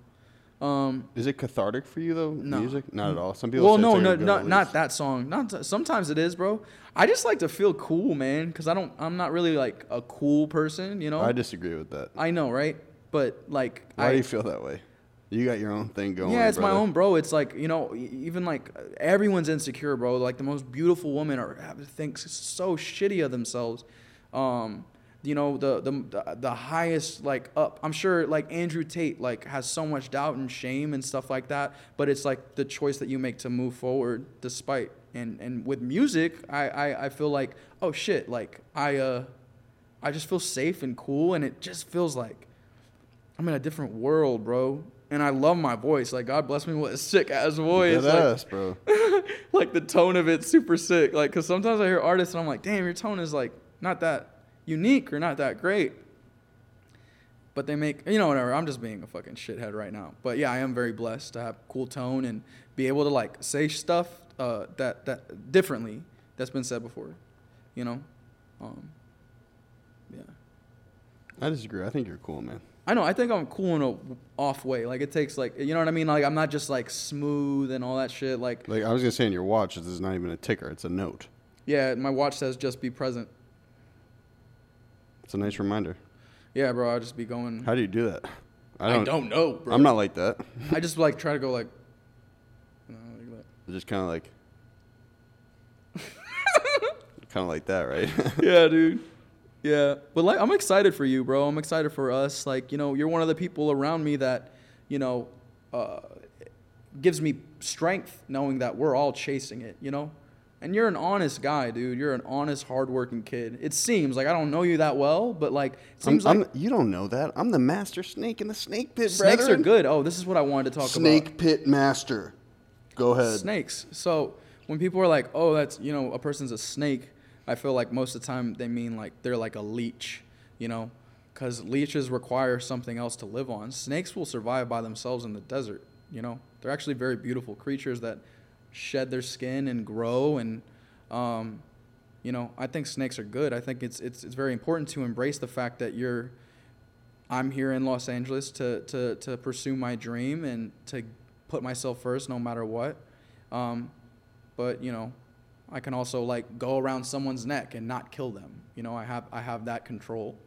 Um, is it cathartic for you though? No. Music? Not at all. Some people. well, no, like no, good not, not that song. Not sometimes it is, bro. I just like to feel cool, man, because I don't. I'm not really like a cool person, you know. I disagree with that. I know, right? But like, Why I, do you feel that way? You got your own thing going. yeah, it's my own, bro. It's like you know, even like everyone's insecure, bro. Like the most beautiful women are have- thinks so shitty of themselves. Um, you know, the the the highest like up. I'm sure like Andrew Tate like has so much doubt and shame and stuff like that. But it's like the choice that you make to move forward despite. And and with music, I I, I feel like oh shit, like I uh, I just feel safe and cool, and it just feels like I'm in a different world, bro. And I love my voice. Like God bless me with a sick ass voice. Like, ass, bro. like the tone of it's super sick. Like, cause sometimes I hear artists and I'm like, damn, your tone is like not that unique or not that great. But they make, you know, whatever. I'm just being a fucking shithead right now. But yeah, I am very blessed to have cool tone and be able to like say stuff uh, that that differently that's been said before. You know, um, yeah. I disagree. I think you're cool, man. I know. I think I'm cool in a off way. Like it takes like, you know what I mean? Like I'm not just like smooth and all that shit. Like Like I was gonna say in your watch, this is not even a ticker; it's a note. yeah, my watch says just be present. It's a nice reminder. Yeah, bro. I'll just be going. How do you do that? I don't, know, bro. I'm not like that. I just like try to go like. you know, like. Just kind of like, kind of like that, right? yeah, dude. Yeah, but like I'm excited for you, bro. I'm excited for us. Like you know, you're one of the people around me that, you know, uh, gives me strength knowing that we're all chasing it. You know, and you're an honest guy, dude. You're an honest, hardworking kid. It seems like I don't know you that well, but like it I'm, seems like I'm- you don't know that. I'm the master snake in the snake pit, snakes are good. Oh, this is what I wanted to talk about. Snake pit master. Go ahead. snakes. So when people are like, "Oh, that's you know, a person's a snake," I feel like most of the time they mean like they're like a leech, you know, because leeches require something else to live on. Snakes will survive by themselves in the desert. You know, they're actually very beautiful creatures that shed their skin and grow and. Um, you know, I think snakes are good. I think it's it's it's very important to embrace the fact that you're I'm here in Los Angeles to, to, to pursue my dream and to put myself first no matter what. Um, but you know, I can also like go around someone's neck and not kill them. You know, I have I have that control.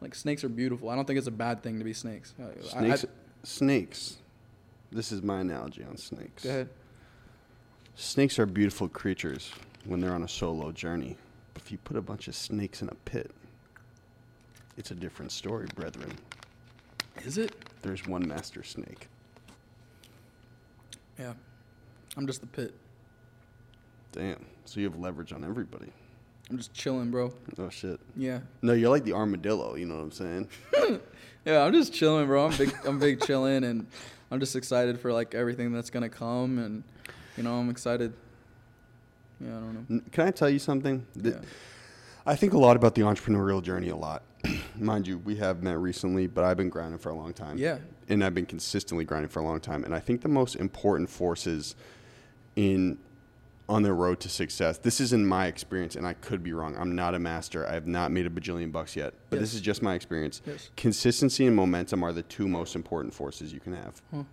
Like snakes are beautiful. I don't think it's a bad thing to be snakes. Uh, I- I- Snakes. snakes. This is my analogy on snakes. go ahead. Snakes are beautiful creatures when they're on a solo journey. But if you put a bunch of snakes in a pit, it's a different story, brethren. Is it? There's one master snake. Yeah. I'm just the pit. Damn. So you have leverage on everybody. I'm just chilling, bro. Oh shit. Yeah. No, you're like the armadillo. You know what I'm saying? Yeah, I'm just chilling, bro. I'm big. I'm big chilling, and I'm just excited for like everything that's gonna come, and you know, I'm excited. Yeah, I don't know. Can I tell you something? Yeah. I think a lot about the entrepreneurial journey a lot. Mind you, we have met recently, but I've been grinding for a long time. Yeah. And I've been consistently grinding for a long time. And I think the most important forces in on the road to success. This is in my experience, and I could be wrong. I'm not a master. I have not made a bajillion bucks yet, but this is just my experience. Yes. Consistency and momentum are the two most important forces you can have Huh.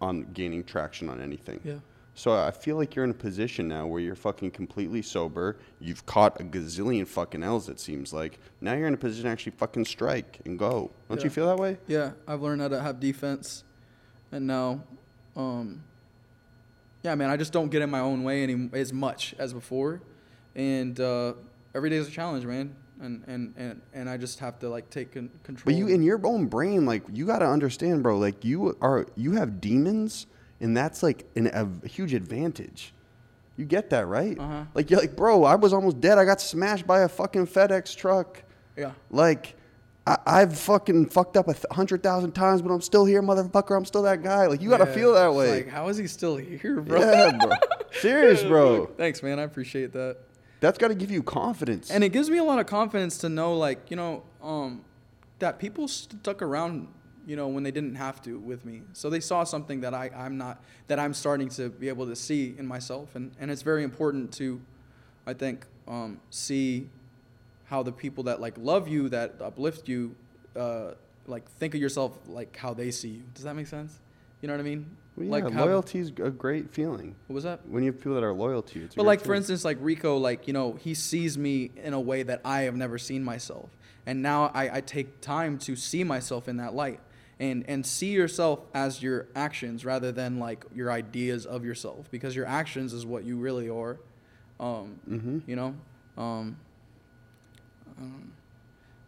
on gaining traction on anything. Yeah. So I feel like you're in a position now where you're fucking completely sober. You've caught a gazillion fucking L's, it seems like. Now you're in a position to actually fucking strike and go. Don't Yeah. you feel that way? Yeah, I've learned how to have defense, and now, um, yeah, man, I just don't get in my own way any as much as before, and uh, every day is a challenge, man, and and and and I just have to like take con- control. But you, in your own brain, like, you got to understand, bro, like, you are, you have demons, and that's like an, a huge advantage. You get that, right? Uh-huh. Like, you're like, bro, I was almost dead. I got smashed by a fucking FedEx truck. yeah, Like, I, I've fucking fucked up a th- hundred thousand times, but I'm still here, motherfucker. I'm still that guy. Like, you gotta feel that way. Like, how is he still here, bro? yeah, bro. Serious, bro. Thanks, man. I appreciate that. That's got to give you confidence. and it gives me a lot of confidence to know like you know um, that people stuck around you know when they didn't have to with me so they saw something that I, i'm not that i'm starting to be able to see in myself and, and it's very important to i think um, see how the people that like love you that uplift you uh, like think of yourself like how they see you. Does that make sense? You know what i mean? Well, yeah, like how- loyalty's a great feeling. what was that? When you have people that are loyal to you, but like for instance, like Rico, like you know, he sees me in a way that I have never seen myself, and now I, I take time to see myself in that light, and and see yourself as your actions rather than like your ideas of yourself, because your actions is what you really are, um, Mm-hmm. you know, um, um,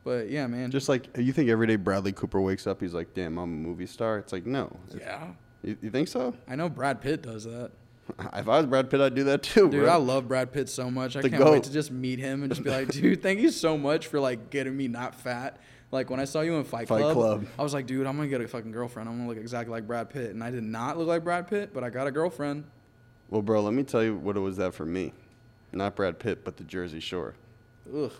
but yeah, man, Just like you think every day Bradley Cooper wakes up, he's like, "Damn, I'm a movie star." It's like, no. Yeah, You, you think so? I know Brad Pitt does that. If I was Brad Pitt, I'd do that too, Dude, bro. I love Brad Pitt so much. I The can't wait to just meet him and just be like, dude, thank you so much for like getting me not fat. Like when I saw you in Fight, Fight Club, Club. I was like, dude, I'm gonna get a fucking girlfriend. I'm gonna look exactly like Brad Pitt, and I did not look like Brad Pitt, but I got a girlfriend. Well, bro, let me tell you what it was that for me. Not Brad Pitt, but the Jersey Shore. Ugh,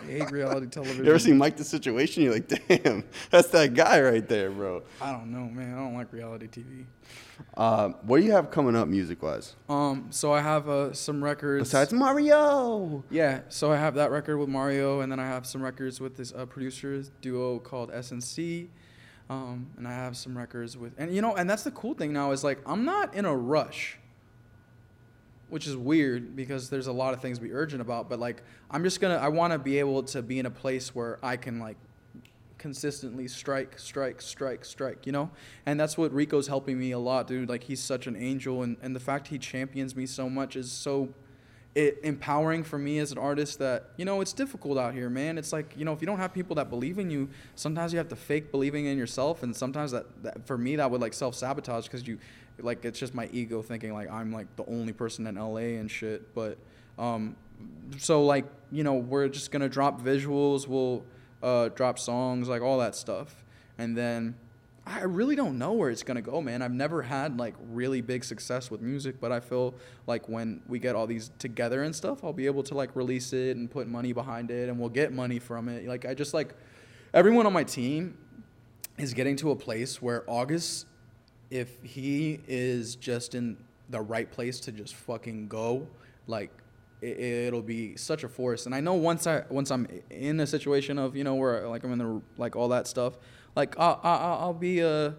I hate reality television. You ever seen Mike the Situation? You're like, damn, that's that guy right there, bro. I don't know, man. I don't like reality TV. Uh, what do you have coming up music wise? Um, so I have uh, some records. Besides Mario. Yeah, so I have that record with Mario, and then I have some records with this uh, producers duo called SNC, um, and I have some records with, and you know, and that's the cool thing now is like I'm not in a rush, which is weird because there's a lot of things to be urgent about, but like I'm just gonna, I want to be able to be in a place where I can like consistently strike, strike, strike, strike, you know? And that's what Rico's helping me a lot, dude. Like he's such an angel and, and the fact he champions me so much is so it empowering for me as an artist that, you know, it's difficult out here, man. It's like, you know, if you don't have people that believe in you, sometimes you have to fake believing in yourself and sometimes that, that for me that would like self-sabotage because you like it's just my ego thinking like I'm like the only person in LA and shit, but um so like, you know, we're just to drop visuals, we'll uh, drop songs, like all that stuff. And then I really don't know where it's gonna go, man. I've never had like really big success with music, but I feel like when we get all these together and stuff, I'll be able to like release it and put money behind it, and we'll get money from it. Like I just like everyone on my team is getting to a place where August, if he is just in the right place to just fucking go, like it, it'll be such a force. And I know once I once I'm in a situation of you know where like I'm in the like all that stuff, like I'll I'll, I'll be uh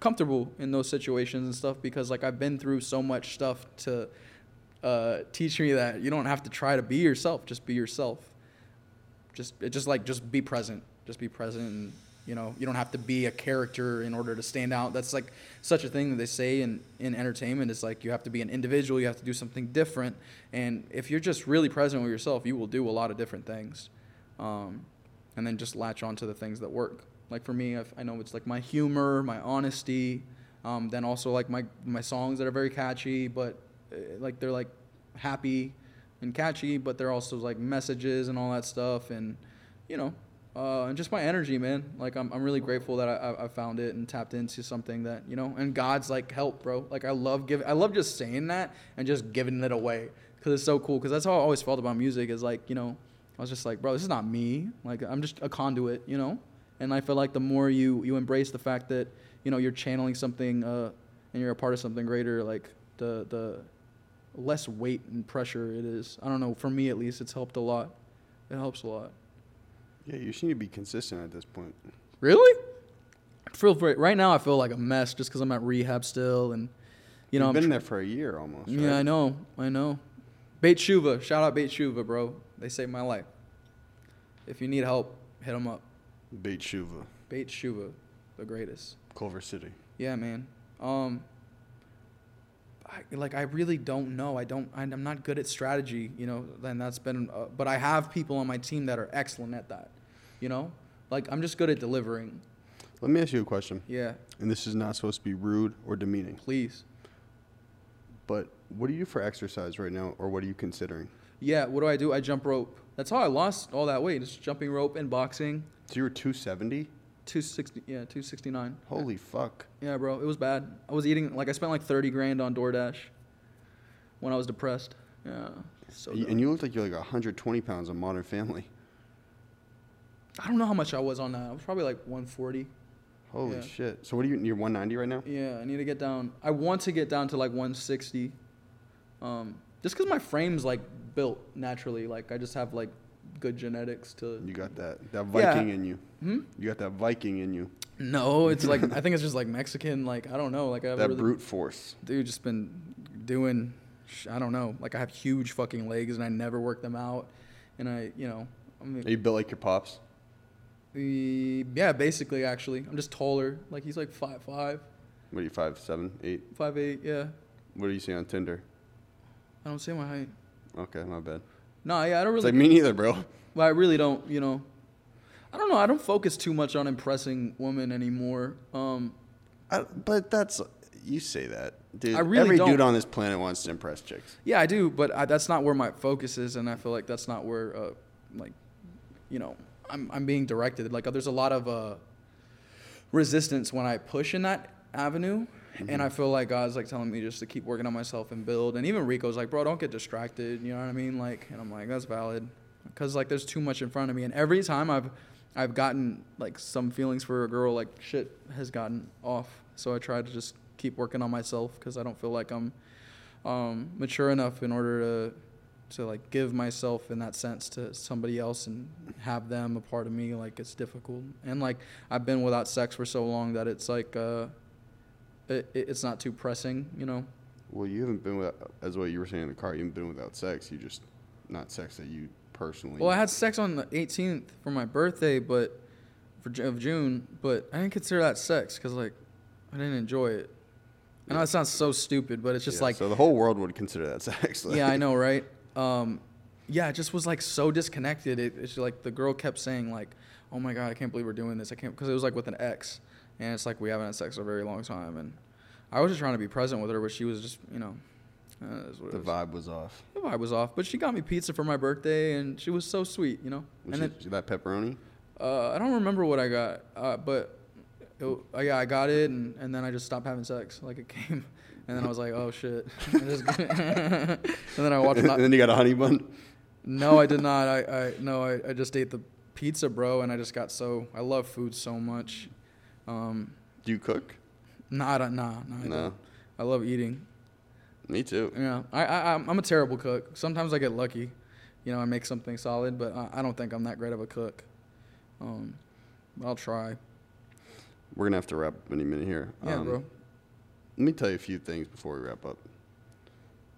comfortable in those situations and stuff because like I've been through so much stuff to uh, teach me that you don't have to try to be yourself. Just be yourself. Just it just like just be present. Just be present and you know you don't have to be a character in order to stand out. That's like such a thing that they say in, in entertainment. It's like you have to be an individual you have to do something different. And if you're just really present with yourself you will do a lot of different things um, and then just latch on to the things that work. Like for me I've, i know it's like my humor my honesty um, then also like my, my songs that are very catchy but uh, like they're like happy and catchy but they're also like messages and all that stuff. And you know uh, and just my energy, man. Like I'm, I'm really grateful that I, I, found it and tapped into something that you know. And God's like help, bro. Like I love giving, I love just saying that and just giving it away because it's so cool. Because that's how I always felt about music. Is like you know, I was just like, bro, this is not me. Like I'm just a conduit, you know. And I feel like the more you you embrace the fact that you know you're channeling something uh, and you're a part of something greater, like the the less weight and pressure it is. I don't know. For me at least, it's helped a lot. It helps a lot. Yeah, you just need to be consistent at this point. Really? I feel very, right now. I feel like a mess just because I'm at rehab still, and you know You've I'm been tr- there for a year almost. Yeah, I know. I know. Beit Shuva, shout out Beit Shuva, bro. They saved my life. If you need help, hit them up. Beit Shuva, Beit Shuva, the greatest. Culver City. Yeah, man. Um, I, like I really don't know. I don't. I'm not good at strategy, you know. And that's been. Uh, but I have people on my team that are excellent at that. You know, like I'm just good at delivering. Let me ask you a question, Yeah, and this is not supposed to be rude or demeaning, please. but what do you do for exercise right now, or what are you considering? Yeah, what do I do? I jump rope. That's how I lost all that weight. Just jumping rope and boxing. So you were 270? 260, yeah, 269. Holy fuck. Yeah, bro, it was bad. I was eating like I spent like 30 grand on DoorDash when I was depressed. Yeah. So and you looked like you're like 120 pounds on Modern Family. I don't know how much I was on that. I was probably like 140. Holy Yeah. shit. So what are you, you're 190 right now? Yeah, I need to get down. I want to get down to like 160. Um, just because my frame's like built naturally. Like I just have like good genetics to. You got that, that Yeah. Viking in you. Hmm? You got that Viking in you. No, it's like I think it's just like Mexican. Like I don't know. Like I have That really, brute force. dude just been doing sh- i don't know like i have huge fucking legs and i never work them out and i you know i Are you built like your pops? Yeah basically actually i'm just taller like he's like five five What are you, five, seven, eight? five eight yeah What do you see on Tinder? i don't say my height Okay, my bad. no yeah i don't It's really like me neither, bro. well, i really don't you know i don't know i don't focus too much on impressing women anymore um I, but that's you say that, dude. I really Every don't. dude on this planet wants to impress chicks. yeah i do but I, that's not where my focus is and i feel like that's not where uh, like you know I'm I'm being directed. Like there's a lot of uh, resistance when I push in that avenue. And I feel like God's like telling me just to keep working on myself and build. And even Rico's like, bro, don't get distracted. You know what I mean? Like, and I'm like, that's valid, because like there's too much in front of me. And every time I've I've gotten like some feelings for a girl, like shit has gotten off. So I try to just keep working on myself because I don't feel like I'm um, mature enough in order to to like give myself in that sense to somebody else and have them a part of me. Like it's difficult. And like I've been without sex for so long that it's like uh, it, it- it's not too pressing, you know. Well, you haven't been without, as what you were saying in the car. You haven't been without sex. You just not sex that you personally. Well, I had sex on the 18th for my birthday, but for of June, but I didn't consider that sex because like I didn't enjoy it. I know it sounds so stupid, but it's just Yeah, like so the whole world would consider that sex. like- yeah, I know, right? Um, yeah, it just was like so disconnected. It, it's like the girl kept saying like, "Oh my god, I can't believe we're doing this." I can't because it was like with an ex, and it's like we haven't had sex for a very long time, and I was just trying to be present with her, but she was just you know, uh, The was. vibe was off. The vibe was off, but she got me pizza for my birthday, and she was so sweet, you know. Was and it- then that pepperoni? uh, I don't remember what I got, uh, but it, uh, yeah, I got it, and, and then I just stopped having sex. Like it came, and then I was like, oh shit. And then I watched. and then you got a honey bun. no, I did not. I, I no, I, I just ate the pizza, bro, and I just got so I love food so much. Um, Do you cook? nah, nah, nah. I No. I love eating. Me too. Yeah, I, I I'm I'm a terrible cook. Sometimes I get lucky, you know, I make something solid, but I, I don't think I'm that great of a cook. Um, I'll try. We're gonna have to wrap up any minute here. Yeah, Um, bro. Let me tell you a few things before we wrap up.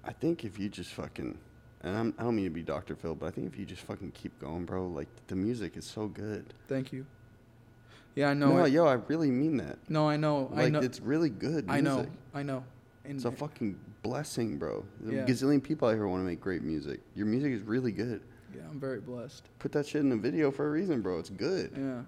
I think if you just fucking, and I'm, I don't mean to be Dr. Phil, but I think if you just fucking keep going, bro, like the music is so good. Thank you. Yeah, I know. No, I, yo, I really mean that. no, I know. I Like know. it's really good. Music. I know. I know. And It's a fucking blessing, bro. Yeah. A gazillion people out here want to make great music. Your music is really good. yeah, I'm very blessed. Put that shit in a video for a reason, bro. It's good. Yeah.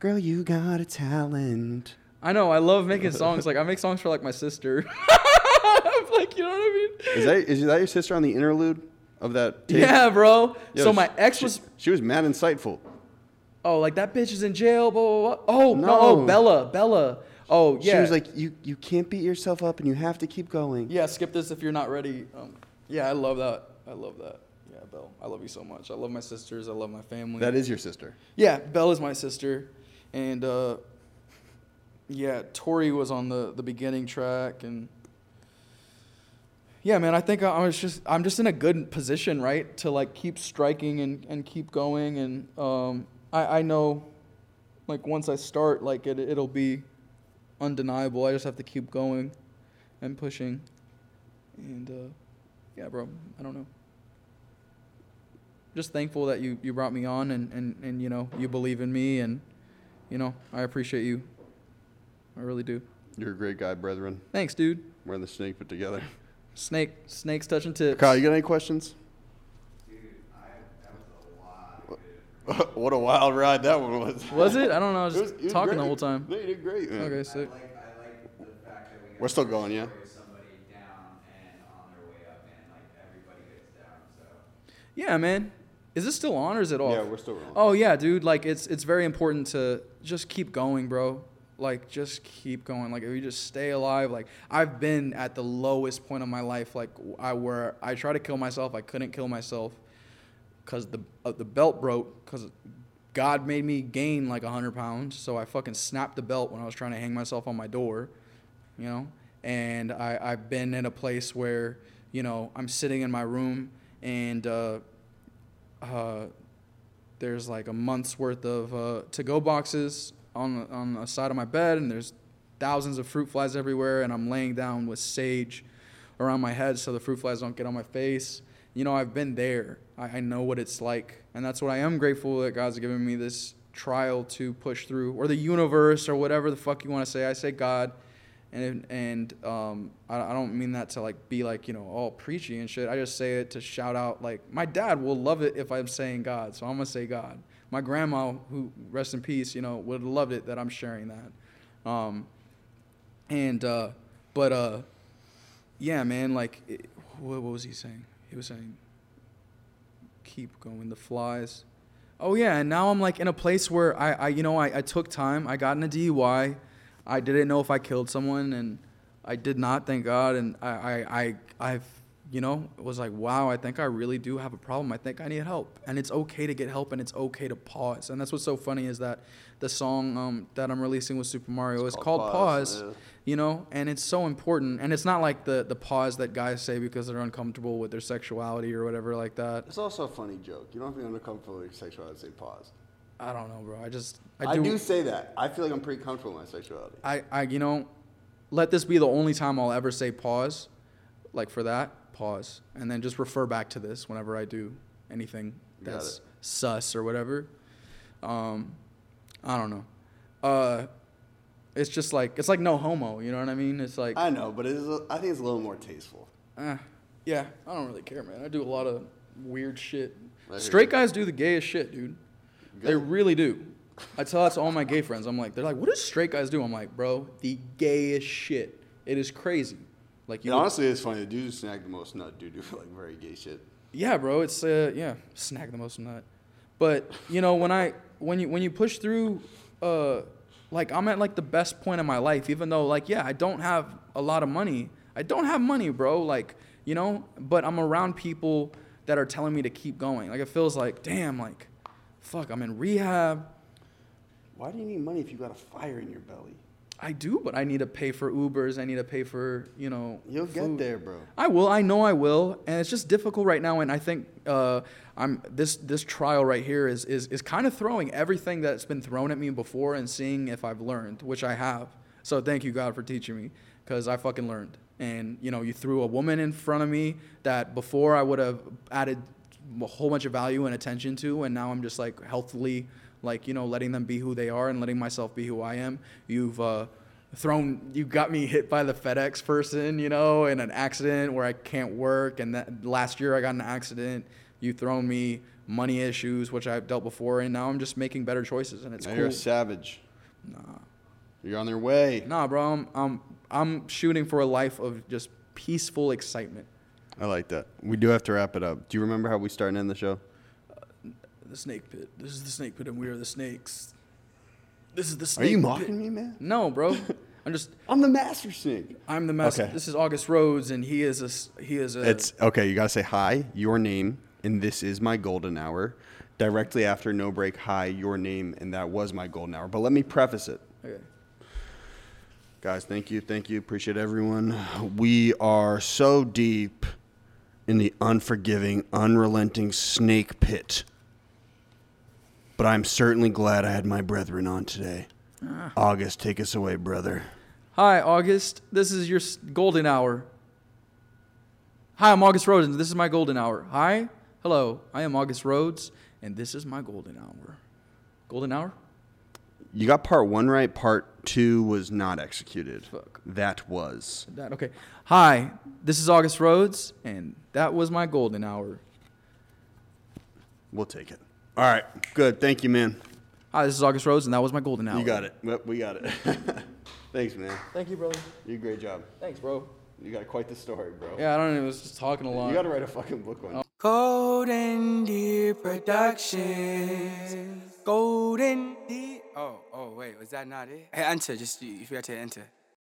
Girl, you got a talent. I know. I love making songs. Like I make songs for like my sister. like you know what I mean? Is that is that your sister on the interlude of that? Tape? Yeah, bro. Yo, so my ex she- was She was mad insightful. oh like that bitch is in jail. Blah blah blah. Oh no, oh Bella, Bella. Oh yeah. She was like, you you can't beat yourself up and you have to keep going. yeah, skip this if you're not ready. Um, yeah, I love that. I love that. Yeah, Belle, I love you so much. I love my sisters. I love my family. That is your sister. Yeah, Belle is my sister, and uh, yeah, Tori was on the the beginning track, and yeah, man, I think I, was just I'm just in a good position, right, to like keep striking and and keep going, and um, I I know, like once I start, like it it'll be undeniable. I just have to keep going, and pushing, and uh, yeah, bro, I don't know just thankful that you, you brought me on and, and, and you know you believe in me and you know I appreciate you. I really do. You're a great guy, brethren. Thanks, dude. We're in the snake put together. Snake snakes touching tips. Kyle, you got any questions? Dude, I, that was a lot of good what a wild ride that one was. Was it? I don't know. I was It just was- it was talking the whole time. No, you did great, man. Okay, I sick. like, I like the fact that we got We're still going, yeah? story of somebody down and on their way up, and like everybody gets down. So Yeah, man. Is this still on or is it off? Yeah, we're still rolling. Oh yeah, dude. Like it's it's very important to just keep going, bro. Like just keep going. Like if you just stay alive. Like I've been at the lowest point of my life. Like I where I tried to kill myself. I couldn't kill myself because the uh, the belt broke. Because God made me gain like hundred pounds. So I fucking snapped the belt when I was trying to hang myself on my door. You know. And I I've been in a place where you know I'm sitting in my room and. uh uh, there's like a month's worth of uh, to-go boxes on on the side of my bed, and there's thousands of fruit flies everywhere, and I'm laying down with sage around my head so the fruit flies don't get on my face. You know, I've been there. I, I know what it's like, and that's what I am grateful that God's given me this trial to push through, or the universe, or whatever the fuck you want to say. I say God, and and um, I, I don't mean that to like be like you know all preachy and shit. I just say it to shout out like my dad will love it if I'm saying God, so I'm gonna say God. My grandma, who rest in peace, you know, would have loved it that I'm sharing that. Um, and uh, but uh, yeah, man, like it, what, what was he saying? He was saying keep going. The flies. Oh yeah, and now I'm like in a place where I, I you know, I, I took time. I got in a DUI. I didn't know if I killed someone, and I did not, thank God. And I, I, I I've, you know, it was like, wow, I think I really do have a problem. I think I need help, and it's okay to get help, and it's okay to pause. And that's what's so funny is that the song um, that I'm releasing with Super Mario is called called Pause, Pause. yeah. You know, and it's so important, and it's not like the the pause that guys say because they're uncomfortable with their sexuality or whatever like that. It's also a funny joke. You don't have to be uncomfortable with your sexuality. to Say pause. I don't know, bro. I just I do, say that. I feel like I'm pretty comfortable with my sexuality. I, I, you know, let this be the only time I'll ever say pause. Like for that, pause. And then just refer back to this whenever I do anything that's sus or whatever. Um, I don't know. Uh, it's just like, it's like no homo, you know what I mean? It's like, I know, but it is. A, I think it's a little more tasteful. eh, yeah, I don't really care, man. I do a lot of weird shit. Straight you. guys do the gayest shit, dude. They really do. I tell that to all my gay friends. I'm like, they're like, what does straight guys do? I'm like, bro, the gayest shit. It is crazy. Like you, would- honestly it's funny. The dude who snagged the most nut do do like very gay shit. yeah, bro. It's uh, yeah, snag the most nut. But you know, when I when you when you push through, uh, like I'm at like the best point in my life. Even though like yeah, I don't have a lot of money. I don't have money, bro. Like you know, but I'm around people that are telling me to keep going. Like it feels like damn, like fuck, I'm in rehab. Why do you need money if you got a fire in your belly? I do, but I need to pay for Ubers. I need to pay for you know. You'll get there, bro. I will. I know I will, and it's just difficult right now. And I think uh, I'm this this trial right here is is is kind of throwing everything that's been thrown at me before and seeing if I've learned, which I have. So thank you God for teaching me, because I fucking learned. And you know, you threw a woman in front of me that before I would have added a whole bunch of value and attention to, and now I'm just like healthily, like you know, letting them be who they are and letting myself be who I am. You've uh, thrown you got me hit by the FedEx person, you know, in an accident where I can't work and that last year I got an accident. You've thrown me money issues which I've dealt before and now I'm just making better choices and it's Now cool. you're a savage. Nah. You're on your way. Nah, bro, I'm, I'm I'm shooting for a life of just peaceful excitement. I like that. We do have to wrap it up. Do you remember how we start and end the show? The snake pit. This is the snake pit and we are the snakes. This is the snake. Are you pit. mocking me, man? No, bro. I'm just I'm the master snake. I'm the master. Okay. This is August Roads and he is a he is a It's okay. You gotta say hi, your name, and this is my golden hour. Directly after no break, hi, your name, and that was my golden hour. But let me preface it. Okay. Guys, thank you, thank you, appreciate everyone. We are so deep in the unforgiving, unrelenting snake pit. But I'm certainly glad I had my brethren on today. Ah. August, take us away, brother. Hi, August. This is your golden hour. Hi, I'm August Roads, and this is my golden hour. Hi, hello. I am August Roads, and this is my golden hour. Golden hour? You got part one right. Part two was not executed. Fuck. That was. That okay. Hi, this is August Roads, and that was my golden hour. We'll take it. All right. Good. Thank you, man. Hi, this is August Roads, and that was my golden hour. You got it. Yep, we got it. Thanks, man. Thank you, brother. You did a great job. Thanks, bro. You got quite the story, bro. Yeah, I don't know. I was just talking a lot. You got to write a fucking book one. Oh. Golden Deer Productions. Golden Deer. Oh, oh, wait, was that not it? Hey, enter. Just you, you forgot to enter.